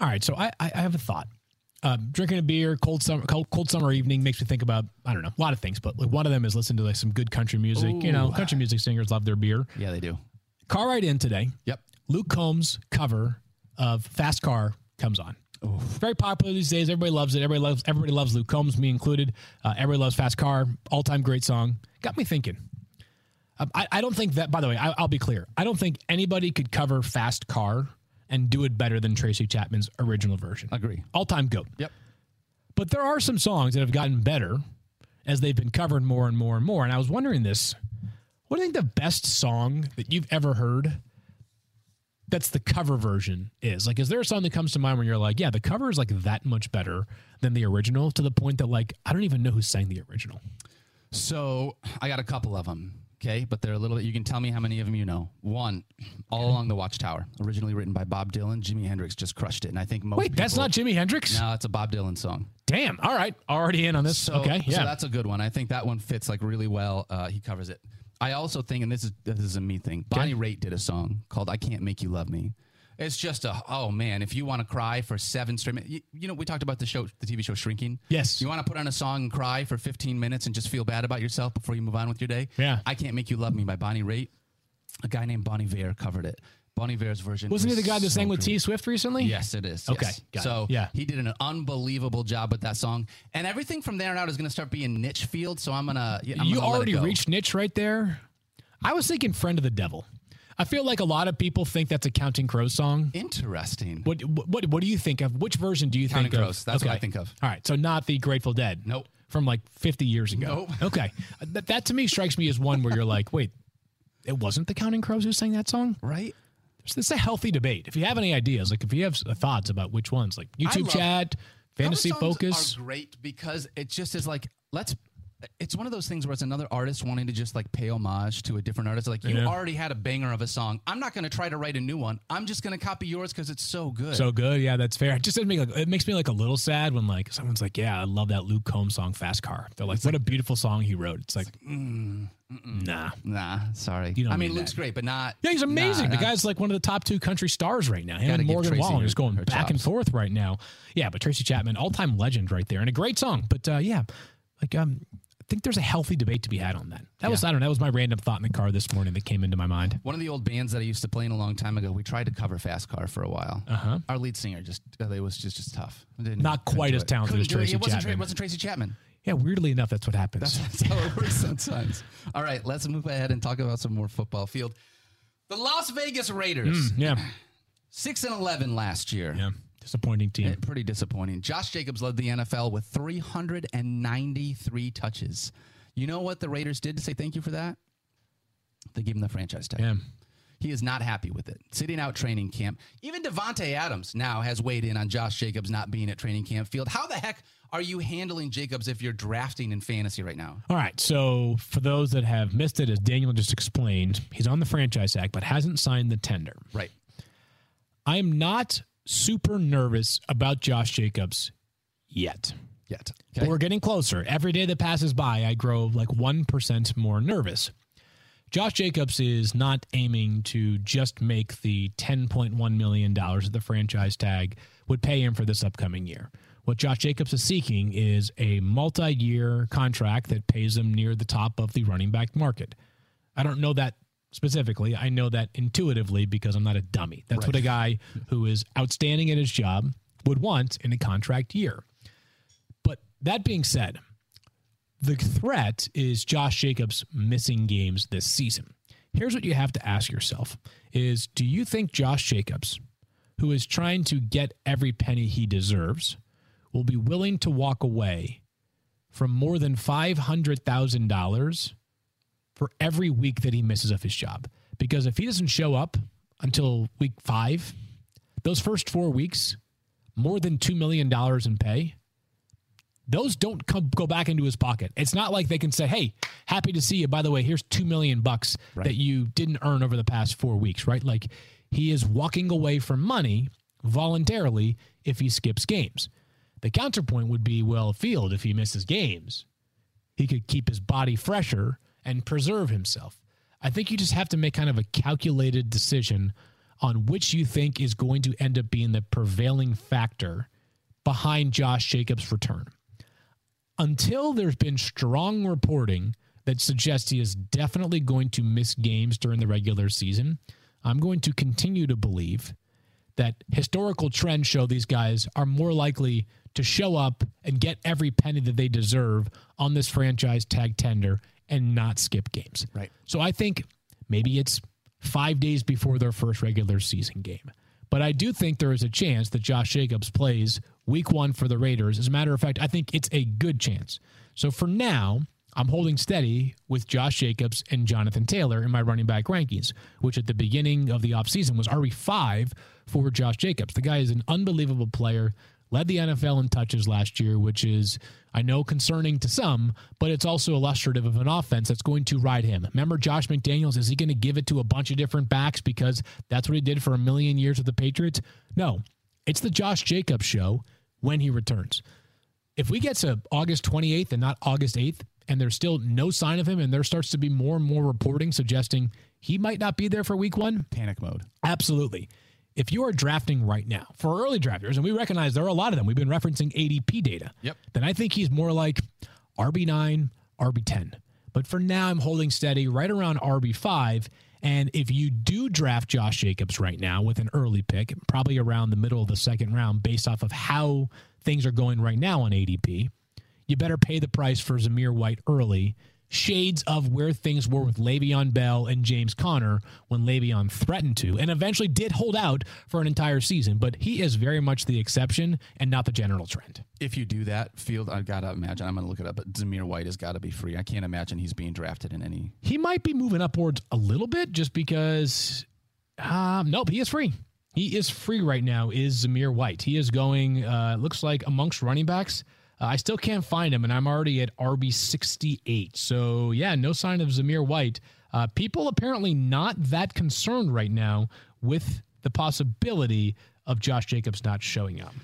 All right, so I, I I have a thought. Um, drinking a beer, cold summer, cold, cold summer evening makes me think about I don't know a lot of things, but like one of them is listening to like some good country music. You know, country music singers love their beer. Yeah, they do. Car ride in today. Yep. Luke Combs cover of Fast Car comes on. Very popular these days. Everybody loves it. Everybody loves everybody loves Luke Combs, me included. Uh, everybody loves Fast Car. All time great song. Got me thinking. Um, I, I don't think that. By the way, I, I'll be clear. I don't think anybody could cover Fast Car and do it better than Tracy Chapman's original version. Agree. All time goat. Yep. But there are some songs that have gotten better as they've been covered more and more and more. And I was wondering this: What do you think the best song that you've ever heard? That's the cover version is like. Is there a song that comes to mind where you're like, yeah, the cover is like that much better than the original to the point that like I don't even know who sang the original. So I got a couple of them. Okay, but they're a little bit. You can tell me how many of them you know. One, "All Along the Watchtower," originally written by Bob Dylan. Jimi Hendrix just crushed it, and I think most. Wait, that's not Jimi Hendrix. No, it's a Bob Dylan song. Damn. All right, already in on this. So, okay, so yeah. that's a good one. I think that one fits like really well. Uh, he covers it. I also think, and this is this is a me thing. Bonnie Raitt did a song called "I Can't Make You Love Me." It's just a oh man, if you want to cry for seven straight minutes, you, you know we talked about the show, the TV show Shrinking. Yes. You want to put on a song and cry for 15 minutes and just feel bad about yourself before you move on with your day. Yeah. I Can't Make You Love Me by Bonnie Raitt. A guy named Bon Iver covered it. Bon Iver's version Wasn't he the guy that so sang with. T Swift recently? Yes, it is. Okay, yes. got it. so Yeah. he did an unbelievable job with that song, and everything from there on out is going to start being niche field. So I'm gonna. I'm you gonna it already reached niche right there. I was thinking "Friend of the Devil." I feel like a lot of people think that's a Counting Crows song. Interesting. What what what do you think of? Which version do you Counting think Crows. of? That's what I think of. All right, so not the Grateful Dead. Nope. From like 50 years ago. Nope. [laughs] Okay. That, that to me strikes me as one where you're like, wait, it wasn't the Counting Crows who sang that song? Right. This is a healthy debate. If you have any ideas, like if you have uh, thoughts about which ones, like YouTube love- chat, fantasy focus. are great because it just is like let's. It's one of those things where it's another artist wanting to just like pay homage to a different artist. Like you Yeah. already had a banger of a song. I'm not going to try to write a new one. I'm just going to copy yours because it's so good. So good, yeah, that's fair. It just doesn't make like, it makes me like a little sad when like someone's like, "Yeah, I love that Luke Combs song, Fast Car." They're like, "What a beautiful song he wrote." It's like, nah. nah, sorry. You don't I mean, Luke's that. great, but not. Yeah, he's amazing. nah, the guy's like one of the top two country stars right now. Him and Morgan Wallen is going back and forth right now. Yeah, but Tracy Chapman, all time legend right there, and a great song. But uh, yeah, like um, think there's a healthy debate to be had on that. That was I don't know. That was my random thought in the car this morning that came into my mind. One of the old bands that I used to play in a long time ago, we tried to cover Fast Car for a while. Uh-huh. Our lead singer just uh, it was just just tough. Didn't- Not quite as talented Couldn't as do it. Tracy It wasn't, Tra- Chapman. it wasn't Tracy Chapman. Yeah, weirdly enough, that's what happens. That's how it works [laughs] sometimes. All right, let's move ahead and talk about some more football field. The Las Vegas Raiders. yeah, Six and eleven last year. Yeah, disappointing team. Eh, Pretty disappointing. Josh Jacobs led the NFL with 393 touches. You know what the Raiders did to say thank you for that? They gave him the franchise tag. Yeah. He is not happy with it. Sitting out training camp. Even Davante Adams now has weighed in on Josh Jacobs not being at training camp field. How the heck are you handling Jacobs if you're drafting in fantasy right now? All right. So for those that have missed it, as Daniel just explained, he's on the franchise act, but hasn't signed the tender. Right. I am not super nervous about Josh Jacobs yet. Yet. But we're getting closer. Every day that passes by, I grow like 1% more nervous. Josh Jacobs is not aiming to just make the $10.1 million that the franchise tag would pay him for this upcoming year. What Josh Jacobs is seeking is a multi year contract that pays him near the top of the running back market. I don't know that specifically. I know that intuitively because I'm not a dummy. That's what a guy who is outstanding at his job would want in a contract year. But that being said, the threat is Josh Jacobs missing games this season. Here's what you have to ask yourself is do you think Josh Jacobs, who is trying to get every penny he deserves, will be willing to walk away from more than $500,000 for every week that he misses of his job? Because if he doesn't show up until week 5, those first 4 weeks, more than 2 million dollars in pay, those don't come go back into his pocket. It's not like they can say, "Hey, happy to see you. By the way, here's two million bucks that you didn't earn over the past four weeks." Right? Like he is walking away from money voluntarily if he skips games. The counterpoint would be, well, Field, if he misses games, he could keep his body fresher and preserve himself. I think you just have to make kind of a calculated decision on which you think is going to end up being the prevailing factor behind Josh Jacobs' return until there's been strong reporting that suggests he is definitely going to miss games during the regular season, I'm going to continue to believe that historical trends show these guys are more likely to show up and get every penny that they deserve on this franchise tag tender and not skip games. Right. So I think maybe it's five days before their first regular season game. But I do think there is a chance that Josh Jacobs plays week one for the Raiders. As a matter of fact, I think it's a good chance. So for now, I'm holding steady with Josh Jacobs and Jonathan Taylor in my running back rankings, which at the beginning of the offseason was RB5 for Josh Jacobs. The guy is an unbelievable player, led the NFL in touches last year, which is, I know, concerning to some, but it's also illustrative of an offense that's going to ride him. Remember Josh McDaniels? Is he going to give it to a bunch of different backs because that's what he did for a million years with the Patriots? No, it's the Josh Jacobs show when he returns. If we get to August 28th and not August 8th, and there's still no sign of him, and there starts to be more and more reporting suggesting he might not be there for week one, Panic mode. Absolutely. If you are drafting right now for early drafters, and we recognize there are a lot of them, we've been referencing ADP data. Yep. Then I think he's more like RB9, RB10. But for now, I'm holding steady right around RB5. And if you do draft Josh Jacobs right now with an early pick, probably around the middle of the second round, based off of how things are going right now on ADP, you better pay the price for Zamir White early. Shades of where things were with Le'Veon Bell and James Conner when Le'Veon threatened to and eventually did hold out for an entire season, but he is very much the exception and not the general trend. If you do that, Field, I gotta imagine. I'm gonna look it up, but Zamir White has got to be free. I can't imagine he's being drafted in any. He might be moving upwards a little bit just because, um, nope, he is free. He is free right now. Is Zamir White? He is going. Uh, looks like amongst running backs. Uh, I still can't find him, and I'm already at RB 68. So yeah, no sign of Zamir White. Uh, people apparently not that concerned right now with the possibility of Josh Jacobs not showing up.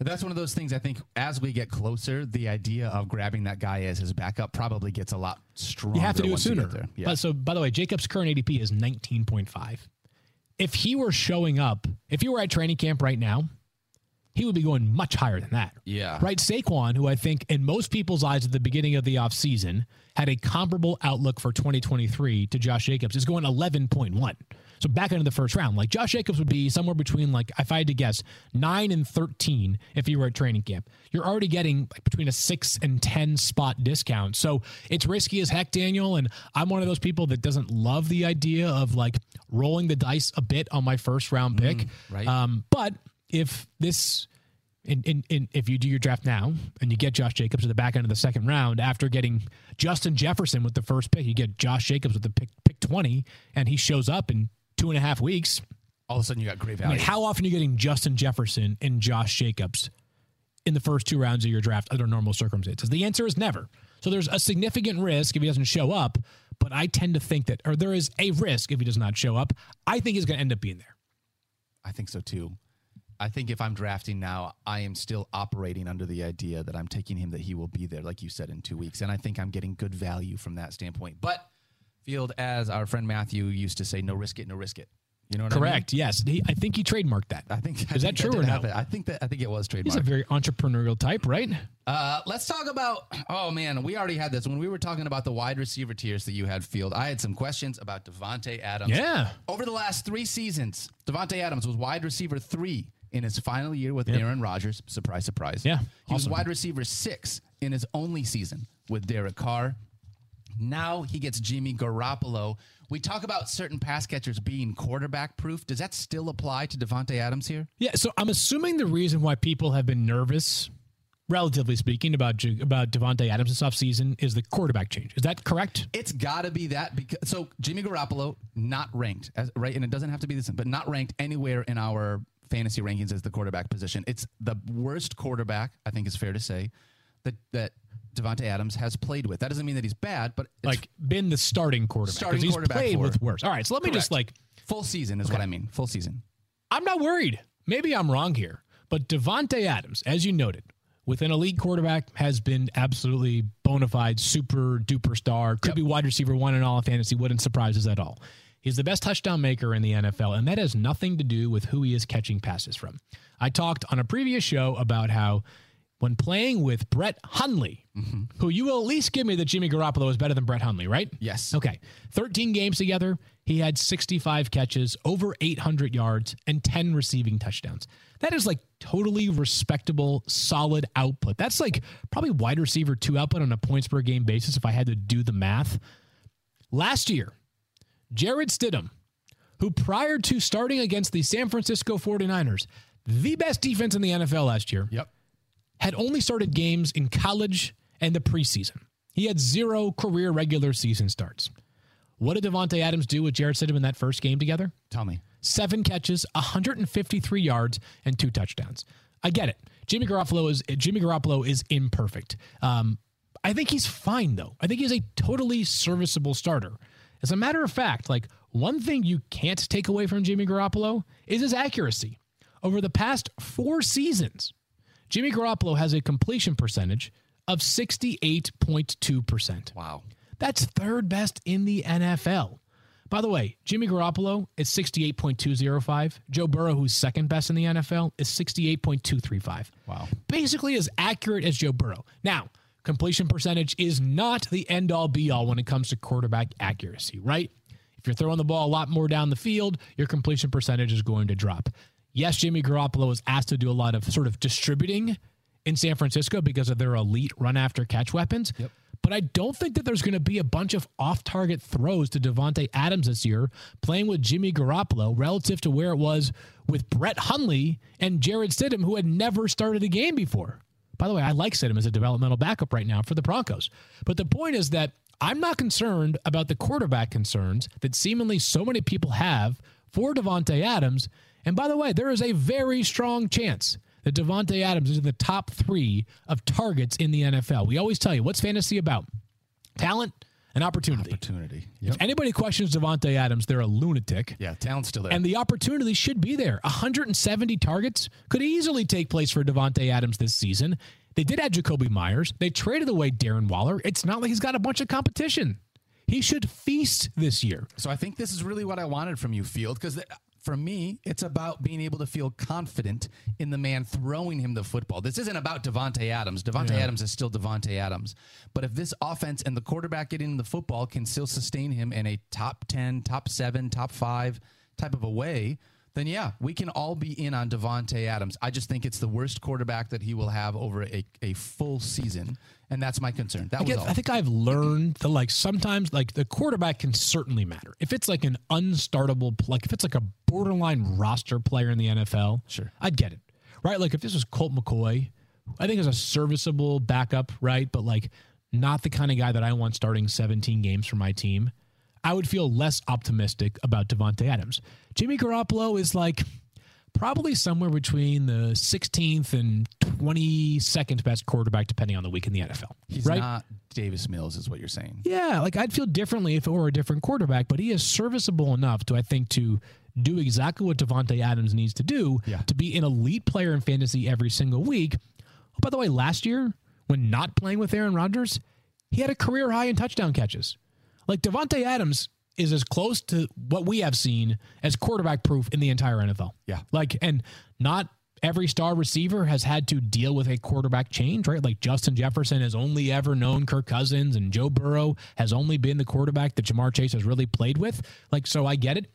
That's one of those things. I think as we get closer, the idea of grabbing that guy as his backup probably gets a lot stronger. You have to do it sooner. there. Yeah. But so, by the way, Jacobs' current ADP is 19.5. If he were showing up, if he were at training camp right now, he would be going much higher than that. Yeah. Right? Saquon, who I think in most people's eyes at the beginning of the offseason had a comparable outlook for 2023 to Josh Jacobs, is going 11.1. So back into the first round. Like Josh Jacobs would be somewhere between like if I had to guess nine and thirteen if you were at training camp. You're already getting like between a six and ten spot discount. So it's risky as heck, Daniel. And I'm one of those people that doesn't love the idea of like rolling the dice a bit on my first round pick. right. Um, but if this in, in, in if you do your draft now and you get Josh Jacobs at the back end of the second round after getting Justin Jefferson with the first pick, you get Josh Jacobs with the pick pick twenty, and he shows up in two and a half weeks. All of a sudden, you got great I value. mean, how often are you getting Justin Jefferson and Josh Jacobs in the first two rounds of your draft under normal circumstances? The answer is never. So there's a significant risk if he doesn't show up, but I tend to think that, or there is a risk if he does not show up. I think he's going to end up being there. I think so too. I think if I'm drafting now, I am still operating under the idea that I'm taking him that he will be there, like you said, in two weeks. And I think I'm getting good value from that standpoint. But Field, as our friend Matthew used to say, no risk it, no risk it. You know what Correct. Yes. He, I think he trademarked that. I think Is I that think true or did no? I think that I think it was trademarked. He's a very entrepreneurial type, right? Uh, let's talk about. Oh man, we already had this when we were talking about the wide receiver tiers that you had. Field, I had some questions about Davante Adams. Yeah. Over the last three seasons, Davante Adams was wide receiver three in his final year with Aaron Rodgers. Surprise, surprise. Yeah, he was wide receiver six in his only season with Derek Carr. Now he gets Jimmy Garoppolo. We talk about certain pass catchers being quarterback proof. Does that still apply to Davante Adams here? Yeah. So I'm assuming the reason why people have been nervous, relatively speaking, about about Davante Adams this offseason is the quarterback change. Is that correct? It's got to be that because so Jimmy Garoppolo not ranked as, right, and it doesn't have to be this, but not ranked anywhere in our fantasy rankings as the quarterback position. It's the worst quarterback, I think is fair to say, that that Davante Adams has played with. That doesn't mean that he's bad, but it's Like been the starting quarterback Starting he's quarterback played for- with worse. All right. So let me just like full season is what I mean. Full season. I'm not worried. Maybe I'm wrong here, but Davante Adams, as you noted, with an elite quarterback, has been absolutely bona fide, super duper star. Could Yep. be wide receiver one in all of fantasy. Wouldn't surprise us at all. He's the best touchdown maker in the NFL, and that has nothing to do with who he is catching passes from. I talked on a previous show about how when playing with Brett Hundley, mm-hmm. who you will at least give me that Jimmy Garoppolo is better than Brett Hundley, right? Yes. Okay. 13 games together. He had 65 catches, over 800 yards, and 10 receiving touchdowns. That is like totally respectable, solid output. That's like probably wide receiver two output on a points per game basis if I had to do the math. Last year, Jarrett Stidham, who prior to starting against the San Francisco 49ers, the best defense in the NFL last year, Yep. had only started games in college and the preseason. He had zero career regular season starts. What did Davante Adams do with Jarrett Stidham in that first game together? Tell me. Seven catches, 153 yards, and two touchdowns. I get it. Jimmy Garoppolo is Jimmy Garoppolo is imperfect. Um, I think he's fine though. I think he's a totally serviceable starter. As a matter of fact, like one thing you can't take away from Jimmy Garoppolo is his accuracy. Over the past four seasons, Jimmy Garoppolo has a completion percentage of 68.2%. Wow. That's third best in the NFL. By the way, Jimmy Garoppolo is 68.205. Joe Burrow, who's second best in the NFL, is 68.235. Wow. Basically as accurate as Joe Burrow. Now, completion percentage is not the end all be all when it comes to quarterback accuracy, right? If you're throwing the ball a lot more down the field, your completion percentage is going to drop. Yes, Jimmy Garoppolo was asked to do a lot of sort of distributing in San Francisco because of their elite run after catch weapons. But I don't think that there's going to be a bunch of off target throws to Davante Adams this year playing with Jimmy Garoppolo relative to where it was with Brett Hundley and Jarrett Stidham, who had never started a game before. By the way, I like Stidham as a developmental backup right now for the Broncos. But the point is that I'm not concerned about the quarterback concerns that seemingly so many people have for Davante Adams. And by the way, there is a very strong chance that Davante Adams is in the top three of targets in the NFL. We always tell you what's fantasy about? Talent and opportunity. Opportunity. If anybody questions Davante Adams, they're a lunatic. Yeah, talent's still there. And the opportunity should be there. 170 targets could easily take place for Davante Adams this season. They did add Jakobi Meyers. They traded away Darren Waller. It's not like he's got a bunch of competition. He should feast this year. So I think this is really what I wanted from you, Field, because for me, it's about being able to feel confident in the man throwing him the football. This isn't about Davante Adams. Davante Adams is still Davante Adams. But if this offense and the quarterback getting the football can still sustain him in a top 10, top 7, top 5 type of a way, then yeah, we can all be in on Davante Adams. I just think it's the worst quarterback that he will have over a, a full season, and that's my concern. That I, was guess, all. I think I've learned that like sometimes like the quarterback can certainly matter. If it's like an unstartable, like if it's like a borderline roster player in the NFL, Sure. I'd get it. Right? Like if this was Colt McCoy, I think is a serviceable backup, right? But like not the kind of guy that I want starting 17 games for my team. I would feel less optimistic about Davante Adams. Jimmy Garoppolo is like probably somewhere between the 16th and 22nd best quarterback, depending on the week in the NFL. He's right? not Davis Mills, is what you're saying. Yeah, like I'd feel differently if it were a different quarterback, but he is serviceable enough to I think to do exactly what Davante Adams needs to do Yeah. to be an elite player in fantasy every single week. Oh, by the way, last year when not playing with Aaron Rodgers, he had a career high in touchdown catches. Like Davante Adams is as close to what we have seen as quarterback proof in the entire NFL. Yeah. Like, and not every star receiver has had to deal with a quarterback change, right? Like Justin Jefferson has only ever known Kirk Cousins, and Joe Burrow has only been the quarterback that Ja'Marr Chase has really played with. Like, so I get it.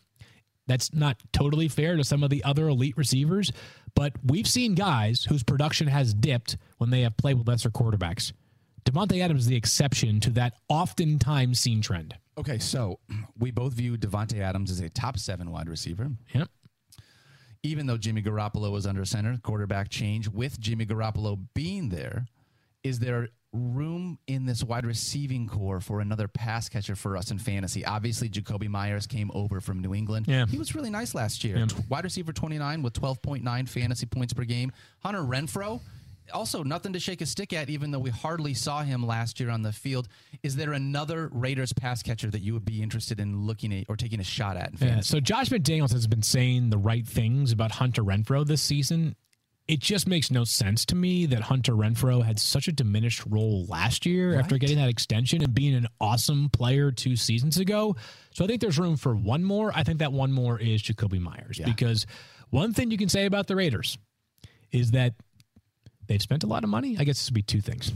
That's not totally fair to some of the other elite receivers, but we've seen guys whose production has dipped when they have played with lesser quarterbacks. Davante Adams is the exception to that oftentimes seen trend. Okay, so we both view Davante Adams as a top seven wide receiver. Yep. even though Jimmy Garoppolo was under center, quarterback change with Jimmy Garoppolo being there, is there room in this wide receiving corps for another pass catcher for us in fantasy? Obviously, Jakobi Meyers came over from New England. Yeah. He was really nice last year. T- Wide receiver 29 with 12.9 fantasy points per game. Hunter Renfrow, also nothing to shake a stick at, even though we hardly saw him last year on the field. Is there another Raiders pass catcher that you would be interested in looking at or taking a shot at in Yeah. So Josh McDaniels has been saying the right things about Hunter Renfrow this season. It just makes no sense to me that Hunter Renfrow had such a diminished role last year after getting that extension and being an awesome player two seasons ago. So I think there's room for one more. I think that one more is Jakobi Meyers because one thing you can say about the Raiders is that they've spent a lot of money. I guess this would be two things.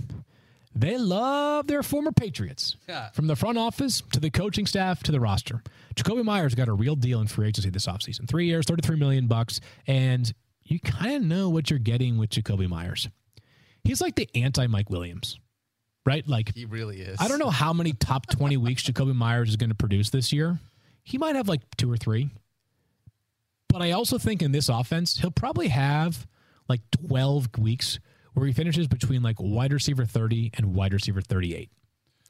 They love their former Patriots. [laughs] Yeah. From the front office to the coaching staff to the roster. Jakobi Meyers got a real deal in free agency this offseason. Three years, 33 million bucks. And you kind of know what you're getting with Jakobi Meyers. He's like the anti Mike Williams, right? Like, He really is. I don't know how many top 20 weeks Jakobi Meyers is going to produce this year. He might have like two or three. But I also think in this offense, he'll probably have like 12 weeks where he finishes between like wide receiver 30 and wide receiver 38.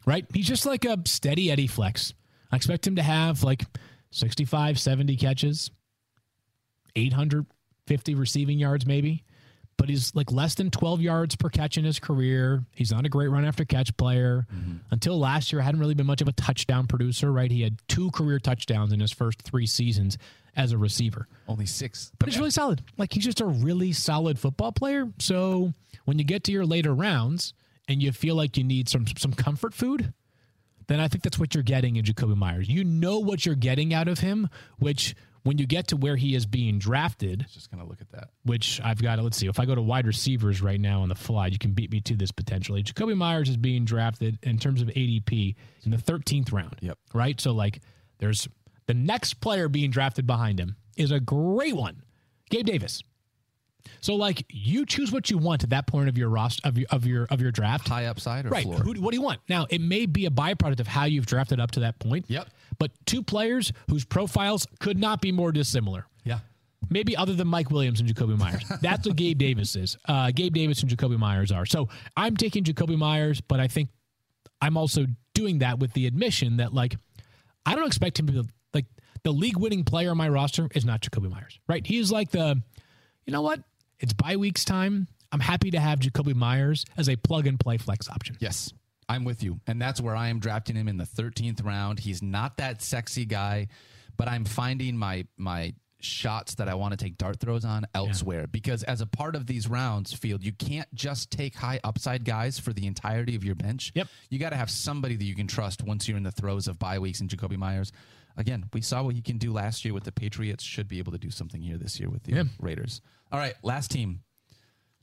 Right? He's just like a steady Eddie flex. I expect him to have like 65, 70 catches, 850 receiving yards maybe. But he's like less than 12 yards per catch in his career. He's not a great run after catch player. Mm-hmm. Until last year, hadn't really been much of a touchdown producer, right? He had two career touchdowns in his first three seasons as a receiver. Only six. But he's really solid. Like he's just a really solid football player. So when you get to your later rounds and you feel like you need some some comfort food, then I think that's what you're getting in Jakobi Meyers. You know what you're getting out of him, which when you get to where he is being drafted, Just gonna look at that. which I've got, let's see, if I go to wide receivers right now on the fly, you can beat me to this potentially. Jakobi Meyers is being drafted in terms of ADP in the 13th round. Yep. Right? So, like, there's the next player being drafted behind him is a great one, Gabe Davis. So, like, you choose what you want at that point of your roster of your of your of your draft. High upside or Right. floor? Who, what do you want? Now, it may be a byproduct of how you've drafted up to that point. Yep. But two players whose profiles could not be more dissimilar. yeah. Maybe other than Mike Williams and Jakobi Meyers. [laughs] That's what Gabe Davis is. Uh, Gabe Davis and Jakobi Meyers are. So I'm taking Jakobi Meyers, but I think I'm also doing that with the admission that, like, I don't expect him to, the league winning player on my roster is not Jakobi Meyers, right? He's like the, you know what? It's bye weeks time. I'm happy to have Jakobi Meyers as a plug and play flex option. Yes. I'm with you. And that's where I am drafting him in the 13th round. He's not that sexy guy, but I'm finding my my shots that I want to take dart throws on elsewhere because as a part of these rounds field, you can't just take high upside guys for the entirety of your bench. Yep. You got to have somebody that you can trust once you're in the throes of bye weeks and Jakobi Meyers. Again, we saw what he can do last year with the Patriots. Should be able to do something here this year with the Yeah. Raiders. All right, last team,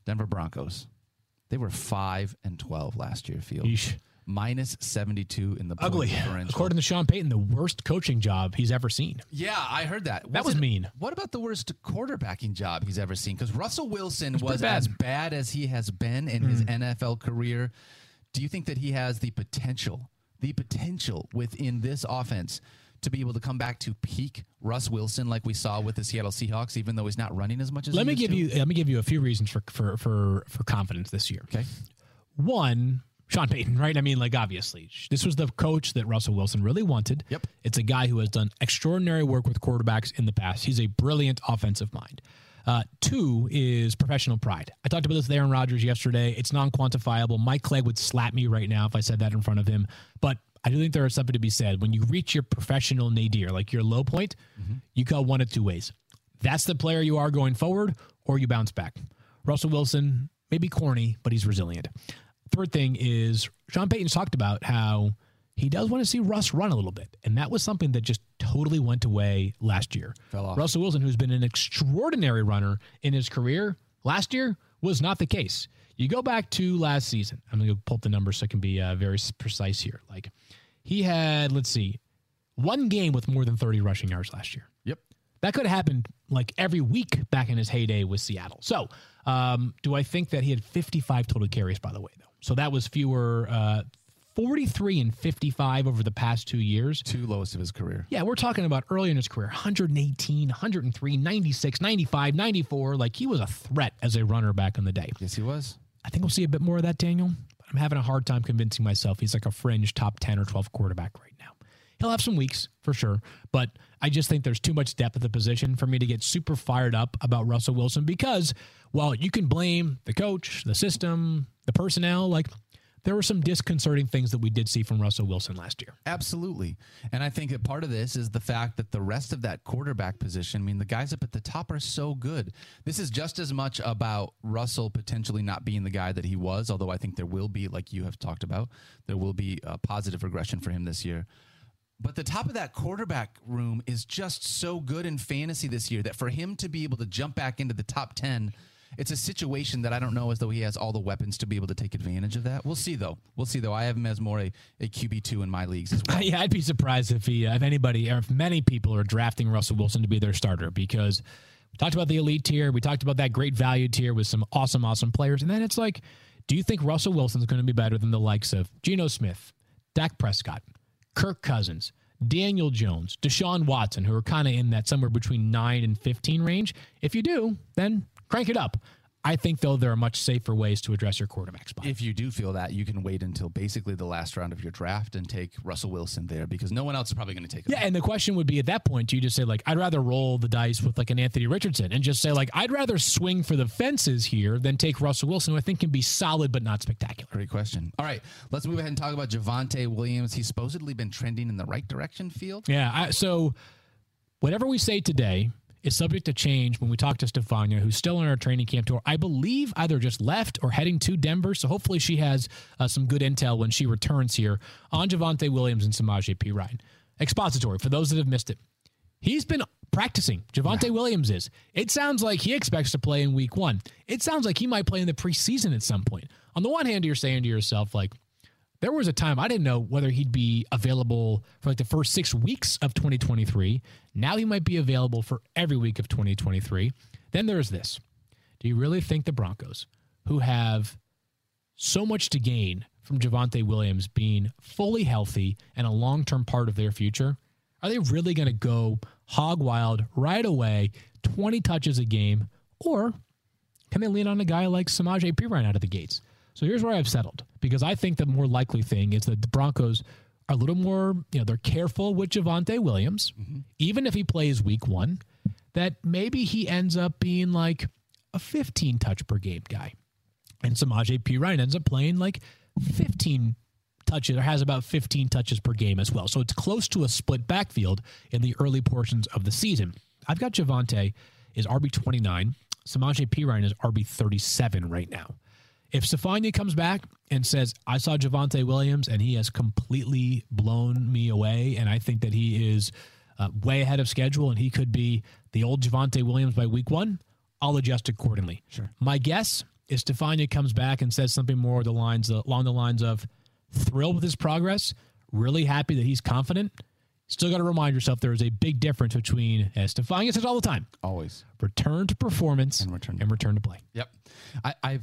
Denver Broncos. They were five and twelve last year. Field. Yeesh. minus 72 in the Ugly. According to Sean Payton, the worst coaching job he's ever seen. yeah, I heard that. That was mean. What about the worst quarterbacking job he's ever seen? Because Russell Wilson was pretty bad. as bad as he has been in his hmm. NFL career. Do you think that he has the potential, the potential within this offense to be able to come back to peak Russ Wilson like we saw with the Seattle Seahawks, even though he's not running as much as Let he me give to? you let me give you a few reasons for for for for confidence this year. Okay. One, Sean Payton, right? I mean, like obviously, this was the coach that Russell Wilson really wanted. Yep. It's a guy who has done extraordinary work with quarterbacks in the past. He's a brilliant offensive mind. Uh, two is professional pride. I talked about this with Aaron Rodgers yesterday. It's non quantifiable. Mike Clegg would slap me right now if I said that in front of him. But I do think there is something to be said. When you reach your professional nadir, like your low point, mm-hmm. you go one of two ways. That's the player you are going forward, or you bounce back. Russell Wilson, may be corny, but he's resilient. Third thing is Sean Payton's talked about how he does want to see Russ run a little bit. And that was something that just totally went away last year. Russell Wilson, who's been an extraordinary runner in his career, last year was not the case. You go back to last season. I'm going to pull up the numbers so I can be uh, very precise here. Like he had, let's see, one game with more than 30 rushing yards last year. Yep. That could have happened like every week back in his heyday with Seattle. So, um, do I think that he had 55 total carries, by the way, though? So that was fewer, uh, 43 and 55 over the past two years. Two lowest of his career. Yeah, we're talking about early in his career 118, 103, 96, 95, 94. Like he was a threat as a runner back in the day. Yes, he was. I think we'll see a bit more of that, Daniel. But I'm having a hard time convincing myself he's like a fringe top 10 or 12 quarterback right now. He'll have some weeks for sure, but I just think there's too much depth at the position for me to get super fired up about Russell Wilson because while you can blame the coach, the system, the personnel, like there were some disconcerting things that we did see from Russell Wilson last year. Absolutely. And I think that part of this is the fact that the rest of that quarterback position, I mean, the guys up at the top are so good. This is just as much about Russell potentially not being the guy that he was, although I think there will be, like you have talked about, there will be a positive regression for him this year. But the top of that quarterback room is just so good in fantasy this year that for him to be able to jump back into the top 10, it's a situation that I don't know as though he has all the weapons to be able to take advantage of that. We'll see, though. We'll see, though. I have him as more a, a QB2 in my leagues as well. [laughs] yeah, I'd be surprised if he, uh, if anybody, or if many people are drafting Russell Wilson to be their starter because we talked about the elite tier, we talked about that great value tier with some awesome, awesome players, and then it's like, do you think Russell Wilson's going to be better than the likes of Geno Smith, Dak Prescott, Kirk Cousins, Daniel Jones, Deshaun Watson, who are kind of in that somewhere between nine and fifteen range? If you do, then crank it up. I think though there are much safer ways to address your quarterback spot. If you do feel that, you can wait until basically the last round of your draft and take Russell Wilson there because no one else is probably going to take him. Yeah, and the question would be at that point, do you just say like, I'd rather roll the dice with like an Anthony Richardson and just say like, I'd rather swing for the fences here than take Russell Wilson, who I think can be solid but not spectacular. Great question. All right, let's move ahead and talk about Javonte Williams. He's supposedly been trending in the right direction, field. Yeah, I, so whatever we say today is subject to change when we talk to Stephania, who's still on our training camp tour. I believe either just left or heading to Denver. So hopefully she has uh, some good intel when she returns here on Javonte Williams and Samaje Perine. Expository for those that have missed it. He's been practicing. Javonte Williams is. It sounds like he expects to play in week one. It sounds like he might play in the preseason at some point. On the one hand, you're saying to yourself, like, there was a time I didn't know whether he'd be available for like the first six weeks of 2023. Now he might be available for every week of 2023. Then there's this. Do you really think the Broncos, who have so much to gain from Javonte Williams being fully healthy and a long term part of their future, are they really going to go hog wild right away, 20 touches a game? Or can they lean on a guy like Samaje Perine out of the gates? So here's where I've settled because I think the more likely thing is that the Broncos are a little more, you know, they're careful with Javonte Williams, mm-hmm. even if he plays week one, that maybe he ends up being like a 15 touch per game guy. And Samaje Perine ends up playing like 15 touches or has about 15 touches per game as well. So it's close to a split backfield in the early portions of the season. I've got Javonte is RB 29. Samaje Perine is RB 37 right now. If Stephania comes back and says, I saw Javonte Williams and he has completely blown me away, and I think that he is uh, way ahead of schedule and he could be the old Javonte Williams by week one, I'll adjust accordingly. Sure. My guess is Stephania comes back and says something more the lines along the lines of, thrilled with his progress, really happy that he's confident. Still got to remind yourself there is a big difference between, as Stephania says all the time, Always. return to performance And return to- and return to play. Yep. I I've,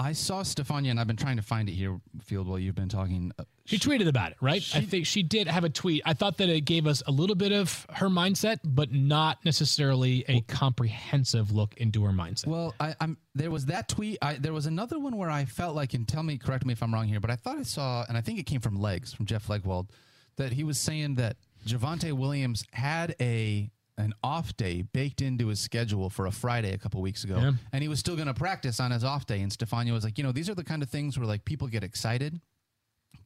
I saw Stephania, and I've been trying to find it here, Field, while you've been talking. Uh, She tweeted about it, right? I think she did have a tweet. I thought that it gave us a little bit of her mindset, but not necessarily a comprehensive look into her mindset. Well, I, I'm there was that tweet. I, there was another one where I felt like, and tell me, correct me if I'm wrong here, but I thought I saw, and I think it came from Legs from Jeff Legwold, that he was saying that Javonte Williams had a an off day baked into his schedule for a Friday a couple weeks ago, Yeah. and he was still going to practice on his off day. And Stephania was like, you know, these are the kind of things where like people get excited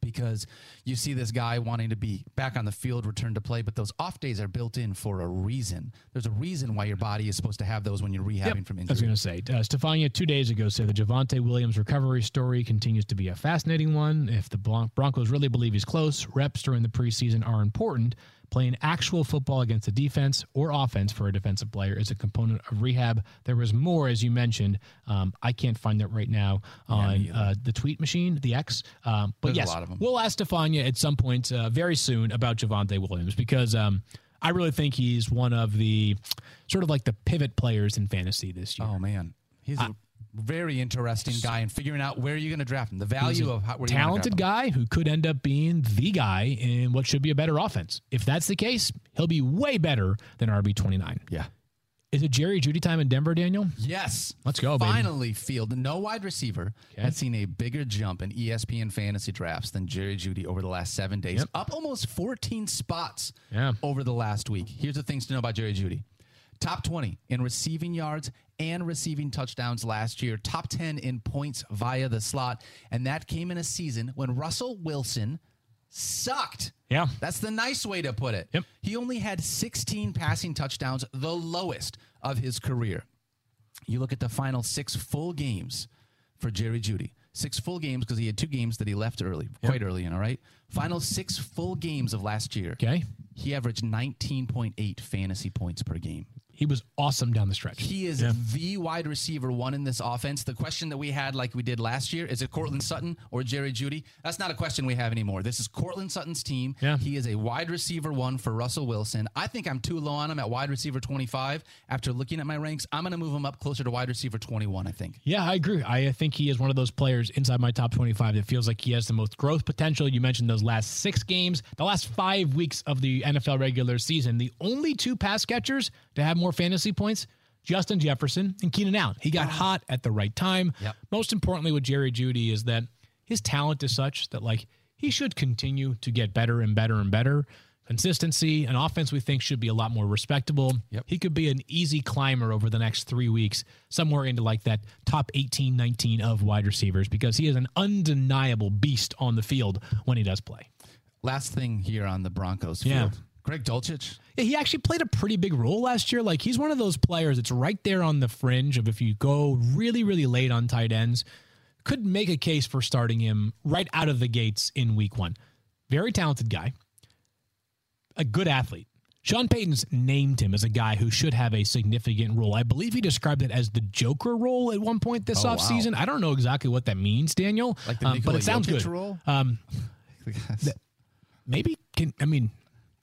because you see this guy wanting to be back on the field, return to play, but those off days are built in for a reason. There's a reason why your body is supposed to have those when you're rehabbing from injury. I was going to say, uh, Stephania two days ago said the Javonte Williams recovery story continues to be a fascinating one. If the Bron- Broncos really believe he's close, reps during the preseason are important. Playing actual football against the defense or offense for a defensive player is a component of rehab. There was more, as you mentioned. Um, I can't find that right now on uh, the tweet machine, the X. Um, but There's a yes, lot of 'em. we'll ask Stephania at some point uh, very soon about Javonte Williams because um, I really think he's one of the sort of like the pivot players in fantasy this year. Oh man, he's a very interesting guy, and figuring out where you're going to draft him, the value of how, where you wanna talented guy who could end up being the guy in what should be a better offense. If that's the case, he'll be way better than RB twenty nine. Yeah. Is it Jerry Jeudy time in Denver, Daniel? Yes. Let's go, baby. Finally, field no wide receiver Okay. had seen a bigger jump in ESPN fantasy drafts than Jerry Jeudy over the last seven days, Yep. up almost 14 spots Yeah. over the last week. Here's the things to know about Jerry Jeudy. Top 20 in receiving yards and receiving touchdowns last year. Top 10 in points via the slot. And that came in a season when Russell Wilson sucked. Yeah. That's the nice way to put it. Yep. He only had 16 passing touchdowns, the lowest of his career. You look at the final six full games for Jerry Jeudy. Six full games because he had two games that he left early, quite early in, all right? Final six full games of last year. Okay. He averaged 19.8 fantasy points per game. He was awesome down the stretch. He is Yeah. the wide receiver one in this offense. The question that we had, like we did last year, is it Courtland Sutton or Jerry Jeudy? That's not a question we have anymore. This is Courtland Sutton's team. Yeah. He is a wide receiver one for Russell Wilson. I think I'm too low on him at wide receiver 25. After looking at my ranks, I'm going to move him up closer to wide receiver 21, I think. Yeah, I agree. I think he is one of those players inside my top 25 that feels like he has the most growth potential. You mentioned those last six games, the last five weeks of the NFL regular season. The only two pass catchers to have more fantasy points, Justin Jefferson and Keenan Allen. He got ah. hot at the right time. Yep. Most importantly with Jerry Jeudy is that his talent is such that like he should continue to get better and better and better. Consistency, an offense we think should be a lot more respectable. Yep. He could be an easy climber over the next three weeks, somewhere into like that top 18, 19 of wide receivers, because he is an undeniable beast on the field when he does play. Last thing here on the Broncos Yeah. Greg Dulcich. Yeah, he actually played a pretty big role last year. Like he's one of those players that's right there on the fringe of if you go really, really late on tight ends, could make a case for starting him right out of the gates in week one. Very talented guy, a good athlete. Sean Payton's named him as a guy who should have a significant role. I believe he described it as the Joker role at one point this Oh, wow. offseason. I don't know exactly what that means, Daniel, Like the um, but it sounds Jokic good. role? Um, [laughs] maybe can I mean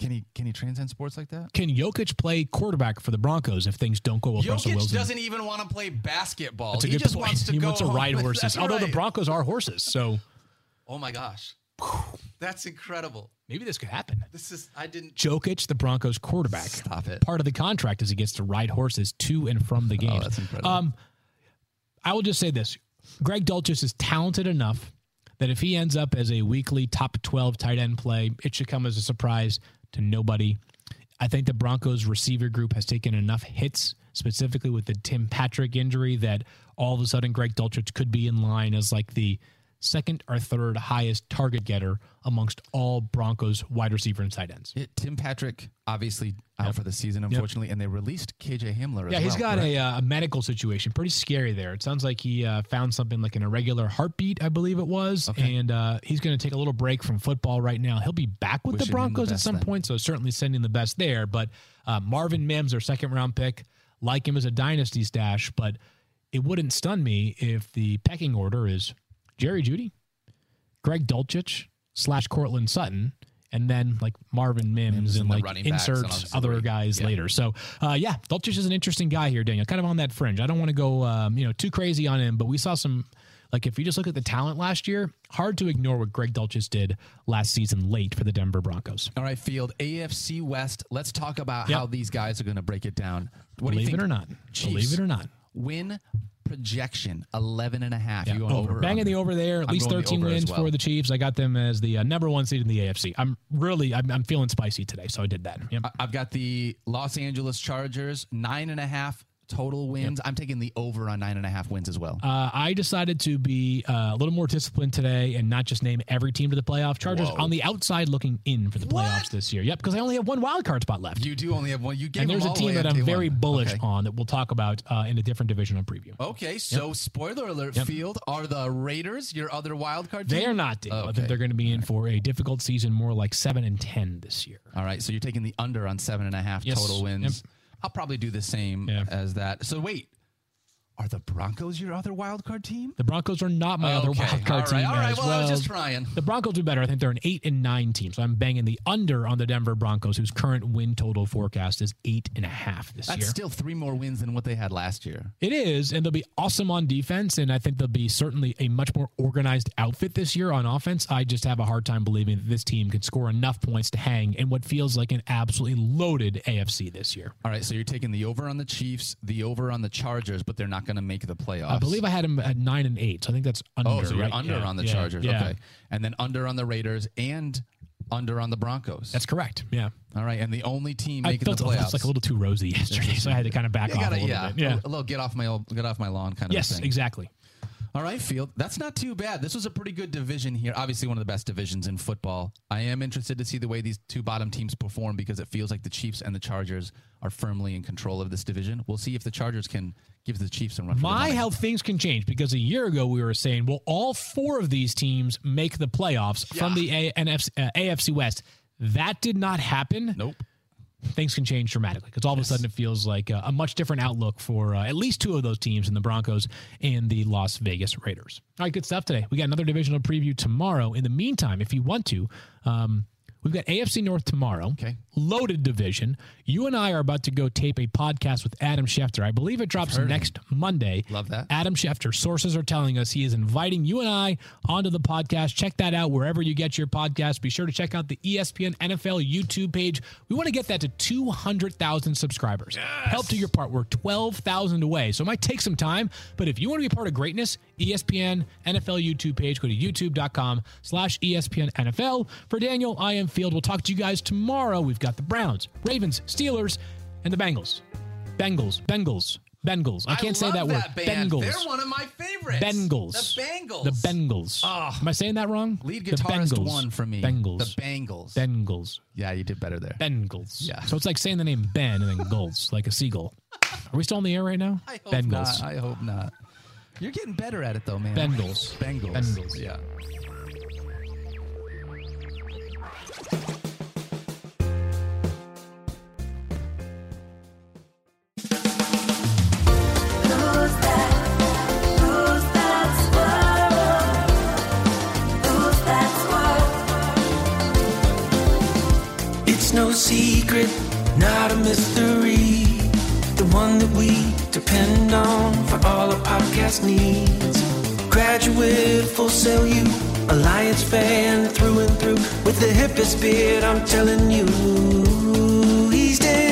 Can he can he transcend sports like that? can Jokic play quarterback for the Broncos if things don't go well for Russell Jokic Wilson? doesn't even want to play basketball. That's a he good just point. wants to he go wants to ride [laughs] home. horses. That's Although the. Broncos are horses, so Oh my gosh. That's incredible. maybe this could happen. This is I didn't Jokic, the Broncos quarterback. Stop it. Part of the contract is he gets to ride horses to and from the [laughs] game. Oh, that's incredible. Um, I will just say this: Greg Dulcich is talented enough that if he ends up as a weekly top twelve tight end play, it should come as a surprise to nobody. I think the Broncos receiver group has taken enough hits, specifically with the Tim Patrick injury, that all of a sudden Greg Dulcich could be in line as like the second or third highest target getter amongst all Broncos wide receiver and tight ends. Yeah, Tim Patrick obviously out for the season, unfortunately, and they released KJ Hamler. Yeah, he's well, got correct? a, uh, a medical situation. Pretty scary there. It sounds like he uh, found something like an irregular heartbeat, I believe it was. Okay. And uh, he's going to take a little break from football right now. He'll be back with Wishing the the Broncos at some then. point, so certainly sending the best there. But uh, Marvin Mims, their second round pick, like him as a dynasty stash, but it wouldn't stun me if the pecking order is Jerry Jeudy, Greg Dulcich, slash Courtland Sutton. And then like Marvin Mims, Mims and and like running backs and inserts other guys Yeah. later. So uh, yeah, Dulcich is an interesting guy here, Daniel. Kind of on that fringe. I don't want to go um, you know too crazy on him, but we saw some like if you just look at the talent last year, hard to ignore what Greg Dulcich did last season late for the Denver Broncos. All right, Field, AFC West. Let's talk about Yep. how these guys are going to break it down. What do Believe you think? it or not. Chiefs. Believe it or not. Win projection 11 and a half. Yeah, you going over? Banging the over there. At I'm least going the 13 wins well. for the Chiefs. I got them as the uh, number one seed in the AFC. I'm really, I'm, I'm feeling spicy today, so I did that. Yep. I've got the Los Angeles Chargers nine and a half total wins. I'm taking the over on nine and a half wins as well. Uh, I decided to be uh, a little more disciplined today and not just name every team to the playoff. Chargers Whoa. on the outside looking in for the playoffs What? this year. Yep, because I only have one wild card spot left. you do only have one. You gave and there's a team that I'm very one. bullish Okay. on that we'll talk about uh, in a different divisional preview. Okay, so spoiler alert, Yep. Field are the Raiders your other wild card team? They are not. Dave. I Okay. think they're going to be in for a difficult season, more like seven and ten this year. All right, so you're taking the under on seven and a half Yes. total wins. I'll probably do the same Yeah. as that. So wait, are the Broncos your other wild card team? The Broncos are not my other Okay, wild card all right, team all right, as well, well. I was just trying. The Broncos do better. I think they're an eight and nine team. So I'm banging the under on the Denver Broncos, whose current win total forecast is eight and a half this That's year. That's still three more wins than what they had last year. It is, and they'll be awesome on defense, and I think they'll be certainly a much more organized outfit this year on offense. I just have a hard time believing that this team could score enough points to hang in what feels like an absolutely loaded AFC this year. All right, so you're taking the over on the Chiefs, the over on the Chargers, but they're not going to make the playoffs. I believe I had him at nine and eight, so I think that's under. Oh, so you're right? under Yeah, on the yeah, Chargers. yeah. Okay. And then under on the Raiders and under on the Broncos. That's correct. Yeah. All right. And the only team I making felt the playoffs. was like a little too rosy [laughs] yesterday, so I had to kind [laughs] of back yeah, off gotta, a little yeah, bit. Yeah. A little get off my old- get off my lawn kind of Yes, thing. exactly. All right, Field. That's not too bad. This was a pretty good division here. Obviously, one of the best divisions in football. I am interested to see the way these two bottom teams perform because it feels like the Chiefs and the Chargers are firmly in control of this division. We'll see if the Chargers can give the Chiefs some run. My how things can change because a year ago we were saying, well, all four of these teams make the playoffs from the a- NFC, uh, AFC West. That did not happen. Nope. Things can change dramatically because all of a sudden it feels like a, a much different outlook for uh, at least two of those teams in the Broncos and the Las Vegas Raiders. All right, good stuff today. We got another divisional preview tomorrow. In the meantime, if you want to, um, we've got AFC North tomorrow. Okay. Loaded division. You and I are about to go tape a podcast with Adam Schefter. I believe it drops next Monday. Love that. Adam Schefter. Sources are telling us he is inviting you and I onto the podcast. Check that out wherever you get your podcast. Be sure to check out the ESPN NFL YouTube page. We want to get that to 200,000 subscribers. Help do your part. We're 12,000 away. So it might take some time, but if you want to be part of greatness, ESPN NFL YouTube page, go to youtube.com slash ESPN NFL. For Daniel, I am Field. We'll talk to you guys tomorrow. We've got the Browns, Ravens, Steelers, and the Bengals. Bengals, Bengals, Bengals. I can't say love that word. band. Bengals. They're one of my favorites. Bengals. The Bengals. The Bengals. Oh. Am I saying that wrong? Lead The guitarist Bengals. one for me. Bengals. The Bengals. Bengals. yeah, you did better there. Bengals. Yeah. So it's like saying the name Ben and then Gulls, like a seagull. [laughs] Are we still on the air right now? I hope Bengals. not. I hope not. You're getting better at it though, man. Bengals. Bengals. Bengals. Yeah. Who's that? Who's that squirrel? Who's that squirrel? It's no secret, not a mystery. The one that we depend on for all our podcast needs. Graduate, Full Sail, you, Alliance fan through and through. With the hippest beard, I'm telling you, he's dead.